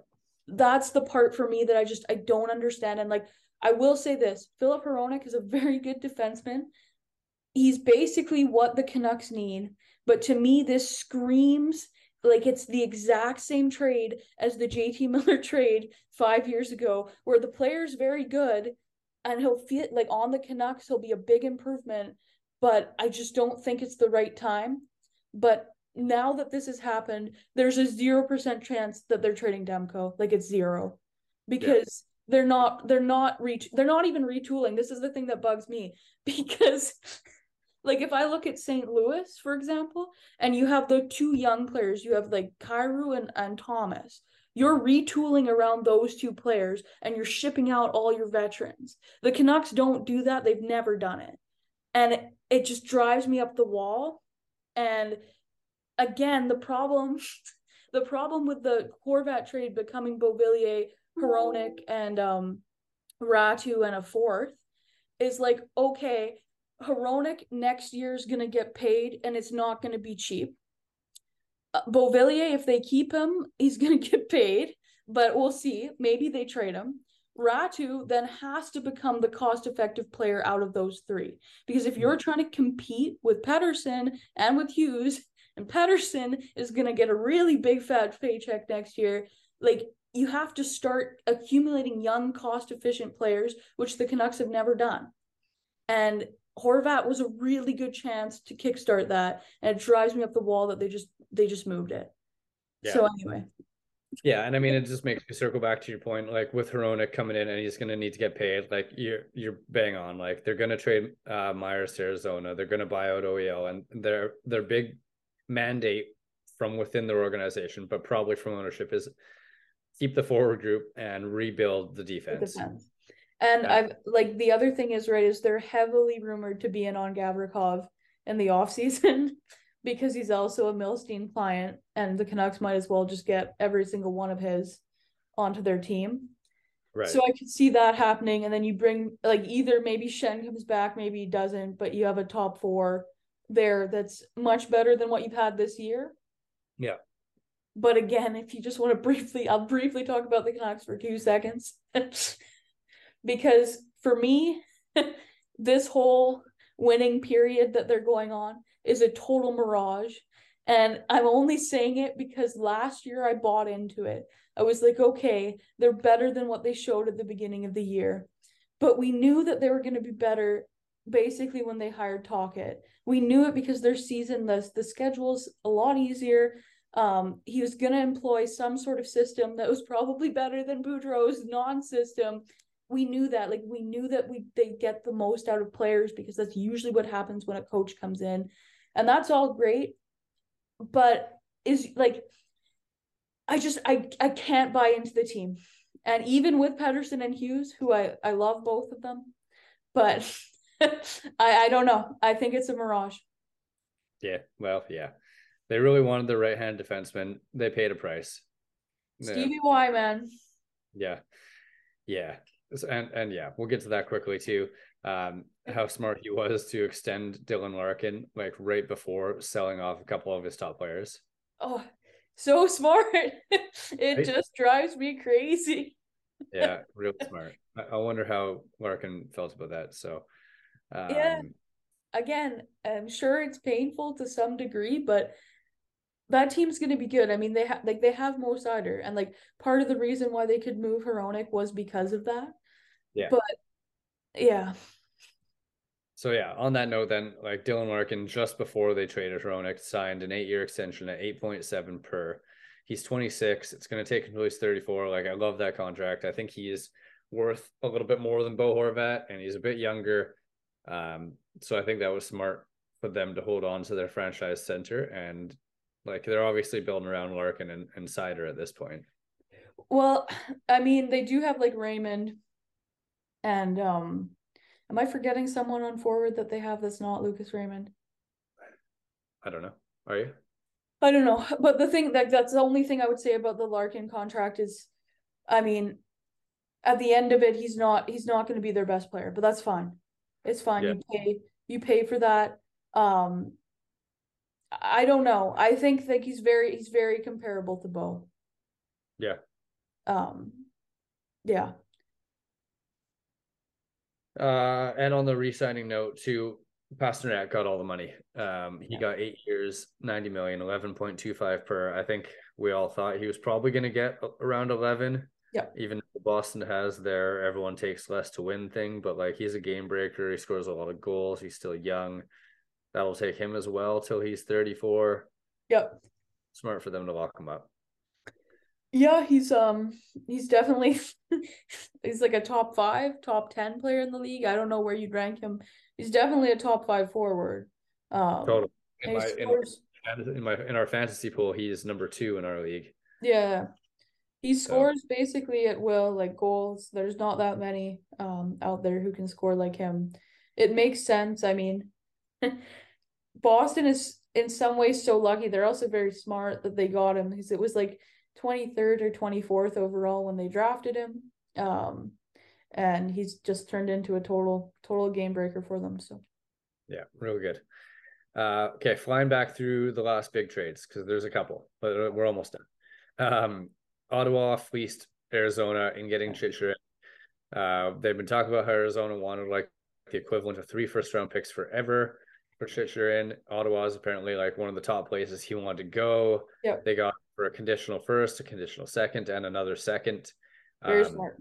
That's the part for me that I just I don't understand. And like I will say this, Filip Hronek is a very good defenseman. He's basically what the Canucks need. But to me, this screams like it's the exact same trade as the JT Miller trade five years ago, where the player's very good and he'll feel like on the Canucks, he'll be a big improvement. But I just don't think it's the right time. But now that this has happened, there's a zero percent chance that they're trading Demko. Like it's zero. Because they're not they're not reach they're not even retooling. This is the thing that bugs me. Because like if I look at St. Louis, for example, and you have the two young players, you have like Kyrou and, and Thomas. You're retooling around those two players and you're shipping out all your veterans. The Canucks don't do that. They've never done it. And it, it just drives me up the wall. And again, the problem the problem with the Horvat trade becoming Beauvillier, Hronek, and um Räty and a fourth is like, okay, Hronek next year is gonna get paid and it's not gonna be cheap. Uh, Beauvillier, if they keep him, he's gonna get paid, but we'll see. Maybe they trade him. Räty then has to become the cost effective player out of those three. Because if you're trying to compete with Pettersson and with Hughes, and Pettersson is going to get a really big fat paycheck next year, like you have to start accumulating young, cost efficient players, which the Canucks have never done. And Horvat was a really good chance to kickstart that. And it drives me up the wall that they just they just moved it. Yeah. So anyway. Yeah, and I mean, it just makes me circle back to your point, like with Hronek coming in and he's going to need to get paid. Like you're you're bang on. Like they're going to trade uh, Myers to Arizona. They're going to buy out OEL, and their their big mandate from within their organization, but probably from ownership, is keep the forward group and rebuild the defense. defense. And Yeah. I've like the other thing is right is they're heavily rumored to be in on Gavrikov in the offseason because he's also a Milstein client and the Canucks might as well just get every single one of his onto their team. Right. So I could see that happening, and then you bring like either maybe Schenn comes back, maybe he doesn't, but you have a top four there that's much better than what you've had this year. Yeah. But again, if you just want to briefly, I'll briefly talk about the Canucks for two seconds. because for me, this whole winning period that they're going on is a total mirage. And I'm only saying it because last year I bought into it. I was like, okay, they're better than what they showed at the beginning of the year. But we knew that they were going to be better basically when they hired Tocchet. We knew it because their season, the, the schedule's a lot easier. Um, he was going to employ some sort of system that was probably better than Boudreau's non-system. We knew that, like we knew that we they get the most out of players because that's usually what happens when a coach comes in, and that's all great. But is like, I just I I can't buy into the team, and even with Pettersson and Hughes, who I I love both of them, but I I don't know. I think it's a mirage. yeah. Well, yeah. They really wanted the right hand defenseman. They paid a price. Yeah. Stevie Y, man. Yeah. Yeah. And and yeah, we'll get to that quickly too. Um, how smart he was to extend Dylan Larkin like right before selling off a couple of his top players. Oh, so smart. it Right? just drives me crazy. Yeah, real smart. I, wonder how Larkin felt about that. So um, Yeah. Again, I'm sure it's painful to some degree, but that team's going to be good. I mean, they have like they have Mo Seider, and like part of the reason why they could move Hronek was because of that. Yeah. But yeah, So yeah, on that note, then like Dylan Larkin, just before they traded Hronek, signed an eight-year extension at eight point seven per. He's 26. It's going to take him until he's 34. Like I love that contract. I think he is worth a little bit more than Bo Horvat, and he's a bit younger. Um, so I think that was smart for them to hold on to their franchise center, and like they're obviously building around Larkin and, and Seider at this point. well, I mean, they do have like Raymond, and um, am I forgetting someone on forward that they have that's not Lucas Raymond? I don't know. Are you? I don't know, but the thing that that's the only thing I would say about the Larkin contract is, I mean, at the end of it, he's not he's not going to be their best player, but that's fine. It's fine. Yeah. You pay you pay for that. Um, I don't know. I think like he's very he's very comparable to Bo. Yeah. Um, yeah. Uh, and on the re-signing note, too, Pastrnak got all the money. Um, he Yeah. got eight years, 90 million, 11.25 per. I think we all thought he was probably going to get around 11. Yeah. Even Boston has their everyone takes less to win thing, but like he's a game breaker. He scores a lot of goals. He's still young. That'll take him as well till he's 34. Yep. Smart for them to lock him up. Yeah, he's um he's definitely he's like a top five, top ten player in the league. I don't know where you'd rank him. He's definitely a top five forward. Um Total. In my, he in, scores, in my in our fantasy pool, he is number two in our league. yeah. He So- scores basically at will, like goals. There's not that many um out there who can score like him. It makes sense. I mean, Boston is in some ways so lucky. They're also very smart that they got him because it was like 23rd or 24th overall when they drafted him. Um, and he's just turned into a total total game breaker for them. So Yeah, real good. Uh, okay, flying back through the last big trades because there's a couple, but we're almost done. Um, Ottawa fleeced Arizona in getting Chychrun. Uh, they've been talking about how Arizona wanted like the equivalent of three first round picks forever for Chychrun. Ottawa is apparently like one of the top places he wanted to go. Yep. They got for a conditional first, a conditional second, and another second. Very Um, smart.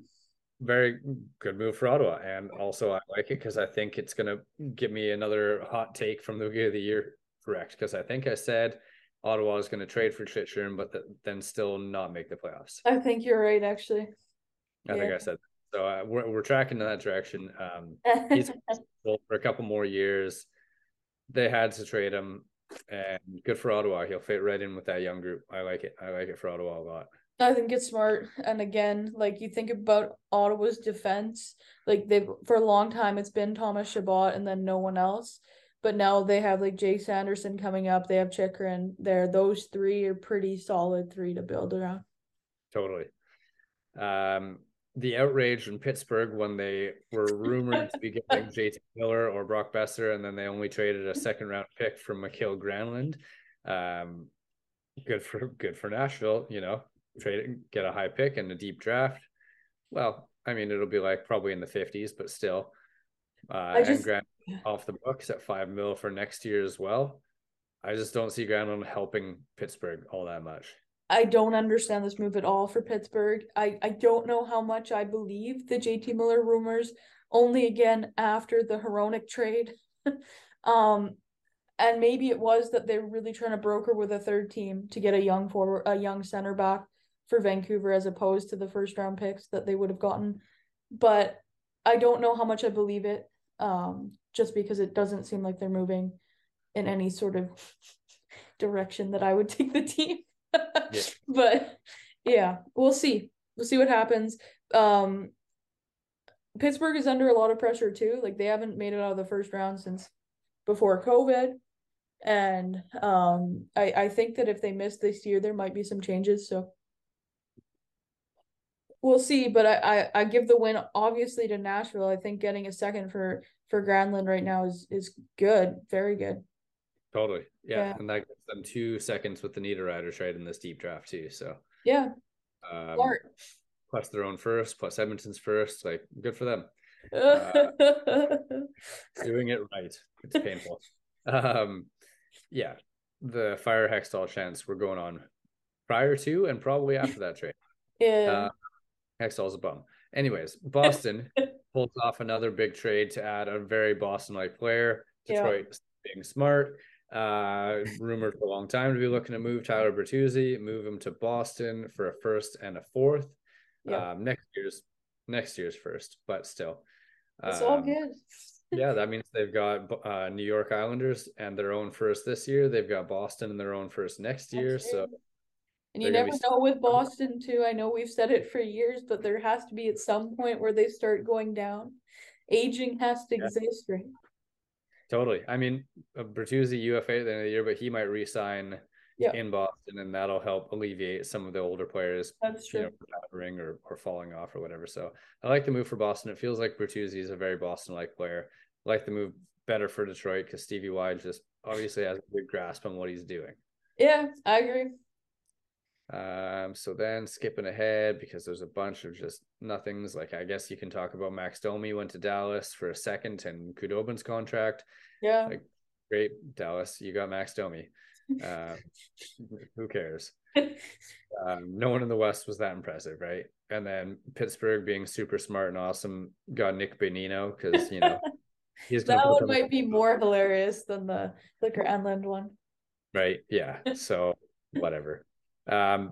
very good move for Ottawa. And also, I like it because I think it's going to give me another hot take from the beginning of the year correct. Because I think I said Ottawa is going to trade for Chychrun, but th- then still not make the playoffs. I think you're right, actually. I think I said that. So uh, we're, we're tracking in that direction. Um, he's for a couple more years. They had to trade him, and good for Ottawa. He'll fit right in with that young group. I like it. I like it for Ottawa a lot. I think it's smart. And again, like you think about Ottawa's defense, like they've for a long time it's been Thomas Chabot and then no one else. But now they have like Jake Sanderson coming up. They have Chychrun there. Those three are pretty solid three to build around. Totally. Um, the outrage in Pittsburgh when they were rumored to be getting JT Miller or Brock Boeser, and then they only traded a second round pick from Mikael Granlund. Um, good for good for Nashville, you know, trade get a high pick and a deep draft. Well, I mean, it'll be like probably in the fifties, but still. Uh, just- and Grant off the books at five mil for next year as well. I just don't see Granlund helping Pittsburgh all that much. I don't understand this move at all for Pittsburgh. I, I don't know how much I believe the JT Miller rumors, only again after the Hronek trade. um and maybe it was that they're really trying to broker with a third team to get a young forward a young center back for Vancouver as opposed to the first round picks that they would have gotten. But I don't know how much I believe it. Um, just because it doesn't seem like they're moving in any sort of direction that I would take the team. But yeah, we'll see. We'll see what happens. Um Pittsburgh is under a lot of pressure too. Like they haven't made it out of the first round since before COVID. And um I, I think that if they miss this year, there might be some changes. So we'll see. But I, I, I give the win obviously to Nashville. I think getting a second for for Granlund right now is is good, very good. Totally. Yeah. Yeah. And that gives them two seconds with the Niederreiter trade in this deep draft too. So Yeah, um, plus their own first, plus Edmonton's first. Like good for them. Doing it right. It's painful. um yeah. The fire Hextall chance we're going on prior to and probably after that trade. yeah. Uh, Hextall's a bum. Anyways, Boston pulls off another big trade to add a very Boston-like player. Yeah. Detroit being smart. Uh, rumored for a long time to be looking to move Tyler Bertuzzi, move him to Boston for a first and a fourth. Yeah. Um, next year's next year's first, but still. it's all Um, good. yeah, that means they've got uh, New York Islanders and their own first this year. They've got Boston and their own first next year. That's So it. And you never know with Boston too. I know we've said it for years, but there has to be at some point where they start going down. Aging has to Yeah. exist, right? Totally. I mean, uh, Bertuzzi UFA at the end of the year, but he might resign Yeah. in Boston, and that'll help alleviate some of the older players, That's you true. know, retiring or or falling off or whatever. So I like the move for Boston. It feels like Bertuzzi is a very Boston-like player. I like the move better for Detroit because Stevie Y just obviously has a good grasp on what he's doing. Yeah, I agree. Um, so then skipping ahead because there's a bunch of just nothings. Like I guess you can talk about Max Domi went to Dallas for a second and Khudobin's contract. Yeah. Like, Great, Dallas, you got Max Domi. Uh, who cares? Um, no one in the West was that impressive, right? And then Pittsburgh being super smart and awesome got Nick Bonino because you know he's that one might be more hilarious than the the Granlund one. Right. Yeah. So whatever. Um,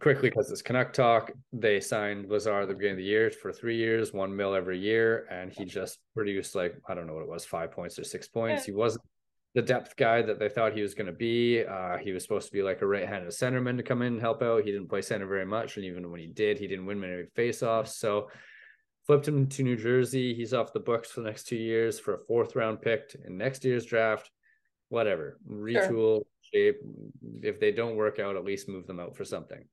quickly because it's Canuck talk. They signed Lazar at the beginning of the year for three years, one mil every year, and he just produced like I don't know what it was, five points or six points. He wasn't the depth guy that they thought he was going to be. Uh, he was supposed to be like a right-handed centerman to come in and help out. He didn't play center very much, and even when he did, he didn't win many faceoffs. So flipped him to New Jersey. He's off the books for the next two years for a fourth round pick in next year's draft. Whatever, retool shape. If they don't work out, at least move them out for something.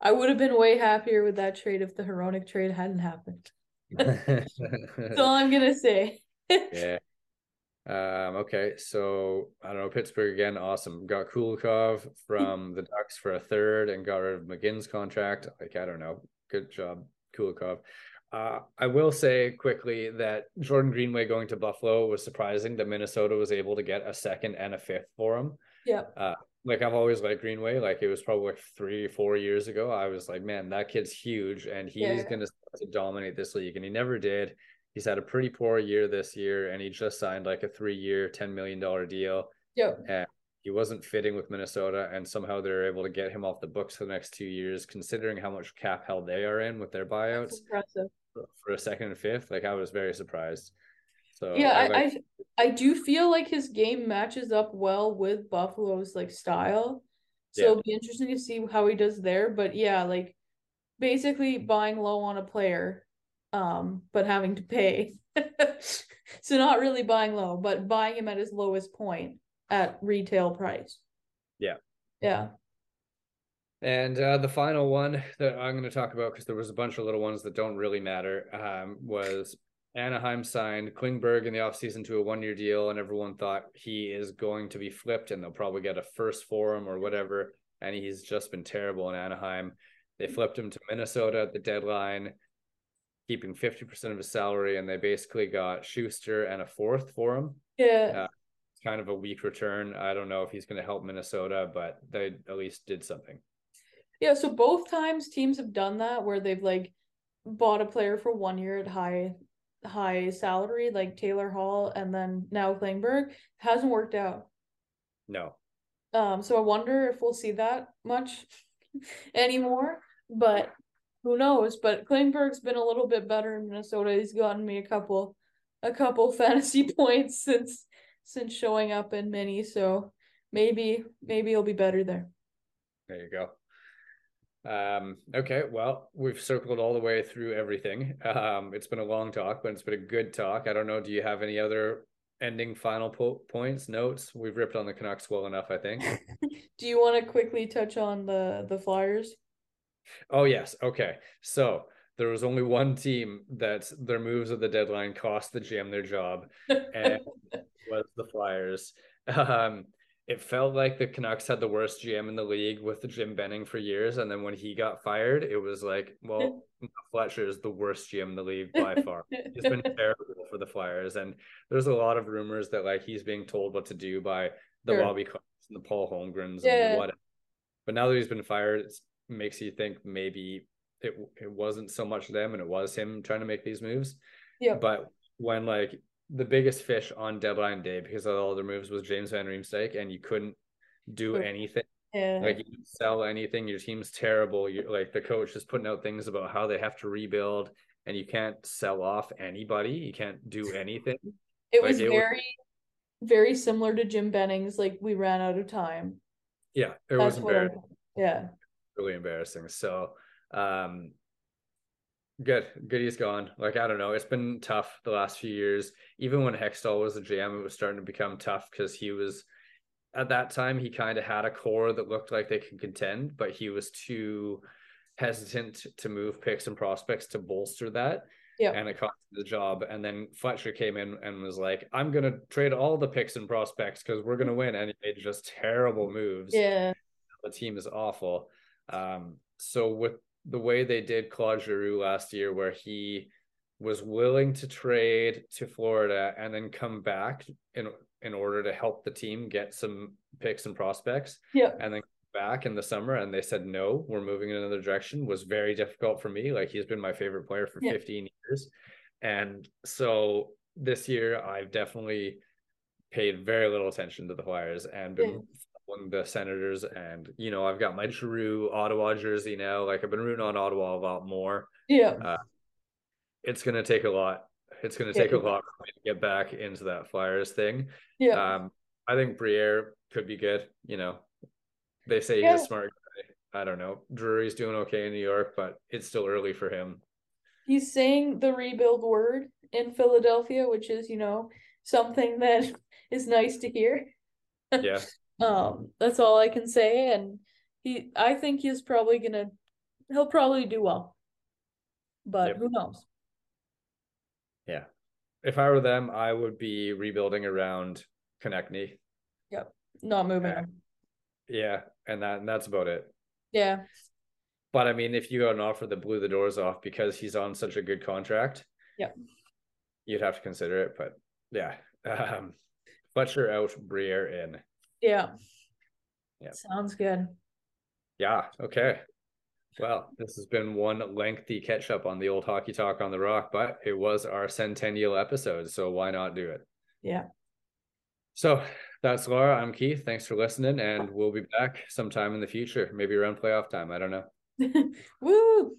I would have been way happier with that trade if the Hronek trade hadn't happened. That's all I'm gonna say. yeah. Um, okay, so I don't know, Pittsburgh again, awesome. Got Kulikov from the Ducks for a third and got rid of McGinn's contract. Like, I don't know. Good job, Kulikov. Uh, I will say quickly that Jordan Greenway going to Buffalo was surprising that Minnesota was able to get a second and a fifth for him. Yeah. Uh, like I've always liked Greenway. Like it was probably like three, four years ago. I was like, man, that kid's huge and he's Yeah. gonna start to dominate this league. And he never did. He's had a pretty poor year this year, and he just signed like a three-year, ten million dollar deal. Yep. He wasn't fitting with Minnesota, and somehow they're able to get him off the books for the next two years, considering how much cap hell they are in with their buyouts for a second and fifth. Like I was very surprised. So yeah, I, I I do feel like his game matches up well with Buffalo's like style. So Yeah. it'll be interesting to see how he does there. But yeah, like basically buying low on a player, um, but having to pay. so not really buying low, but buying him at his lowest point at retail price. Yeah. Yeah. And uh, the final one that I'm going to talk about, because there was a bunch of little ones that don't really matter, um, was Anaheim signed Klingberg in the offseason to a one year deal, and everyone thought he is going to be flipped and they'll probably get a first for him or whatever. And he's just been terrible in Anaheim. They flipped him to Minnesota at the deadline, keeping 50% of his salary, and they basically got Sustr and a fourth for him. Yeah. Uh, it's kind of a weak return. I don't know if he's going to help Minnesota, but they at least did something. Yeah, so both times teams have done that where they've like bought a player for one year at high high salary, like Taylor Hall and then now Klingberg. Hasn't worked out. No. Um, so I wonder if we'll see that much anymore. But who knows? But Klingberg's been a little bit better in Minnesota. He's gotten me a couple a couple fantasy points since since showing up in mini. So maybe maybe he'll be better there. There you go. Um, okay, well, we've circled all the way through everything. Um, it's been a long talk, but it's been a good talk. I don't know. Do you have any other ending final po- points, notes? We've ripped on the Canucks well enough, I think. Do you want to quickly touch on the the Flyers? Oh, yes. Okay. So there was only one team that their moves at the deadline cost the GM their job, and was the Flyers. Um, it felt like the Canucks had the worst GM in the league with Jim Benning for years, and then when he got fired, it was like, well, Fletcher is the worst GM in the league by far. He's been terrible for the Flyers, and there's a lot of rumors that like he's being told what to do by the Sure. Bobby Clarkes and the Paul Holmgrens Yeah. and whatever. But now that he's been fired, it makes you think maybe it it wasn't so much them and it was him trying to make these moves. Yeah. But when like the biggest fish on deadline day because of all their moves was James Van Riemsdyk, and you couldn't do anything. Yeah. Like you didn't sell anything. Your team's terrible. You're like the coach is putting out things about how they have to rebuild, and you can't sell off anybody. You can't do anything. it like, was it was- very very similar to Jim Benning's like we ran out of time. Yeah, it That's was embarrassing. yeah. really embarrassing. So, um, good, good. He's gone. Like I don't know. It's been tough the last few years. Even when Hextall was the GM, it was starting to become tough because he was at that time he kind of had a core that looked like they could contend, but he was too hesitant to move picks and prospects to bolster that. Yeah. And it cost him the job. And then Fletcher came in and was like, I'm gonna trade all the picks and prospects because we're gonna win. And he made just terrible moves Yeah. the team is awful. Um, so with the way they did Claude Giroux last year, where he was willing to trade to Florida and then come back in in order to help the team get some picks and prospects, Yeah. and then back in the summer and they said no, we're moving in another direction was very difficult for me. Like he's been my favorite player for Yeah. 15 years. And so this year I've definitely paid very little attention to the Flyers and been Yeah. Following the Senators. And you know, I've got my Giroux Ottawa jersey now. Like I've been rooting on Ottawa a lot more. Yeah. It's gonna take a lot. It's gonna Yeah. take a lot for me to get back into that Flyers thing. Yeah. Um, I think Briere could be good. You know, they say he's Yeah. a smart guy. I don't know. Drury's doing okay in New York, but it's still early for him. He's saying the rebuild word in Philadelphia, which is, you know, something that is nice to hear. Yeah. Um, that's all I can say. And he I think he's probably gonna he'll probably do well. But Yep. who knows? Yeah. If I were them, I would be rebuilding around Konecny. Yep, not moving Yeah. Yeah, and that and that's about it. Yeah. but I mean, if you got an offer that blew the doors off because he's on such a good contract, Yep. you'd have to consider it. But yeah, um, Fletcher out, Briere in. Yeah. Yeah. Sounds good. Yeah. Okay. Well, this has been one lengthy catch up on the old hockey talk on the rock, but it was our centennial episode, so why not do it? Yeah. So that's Laura. I'm Keith. Thanks for listening, and we'll be back sometime in the future, maybe around playoff time. I don't know. Woo!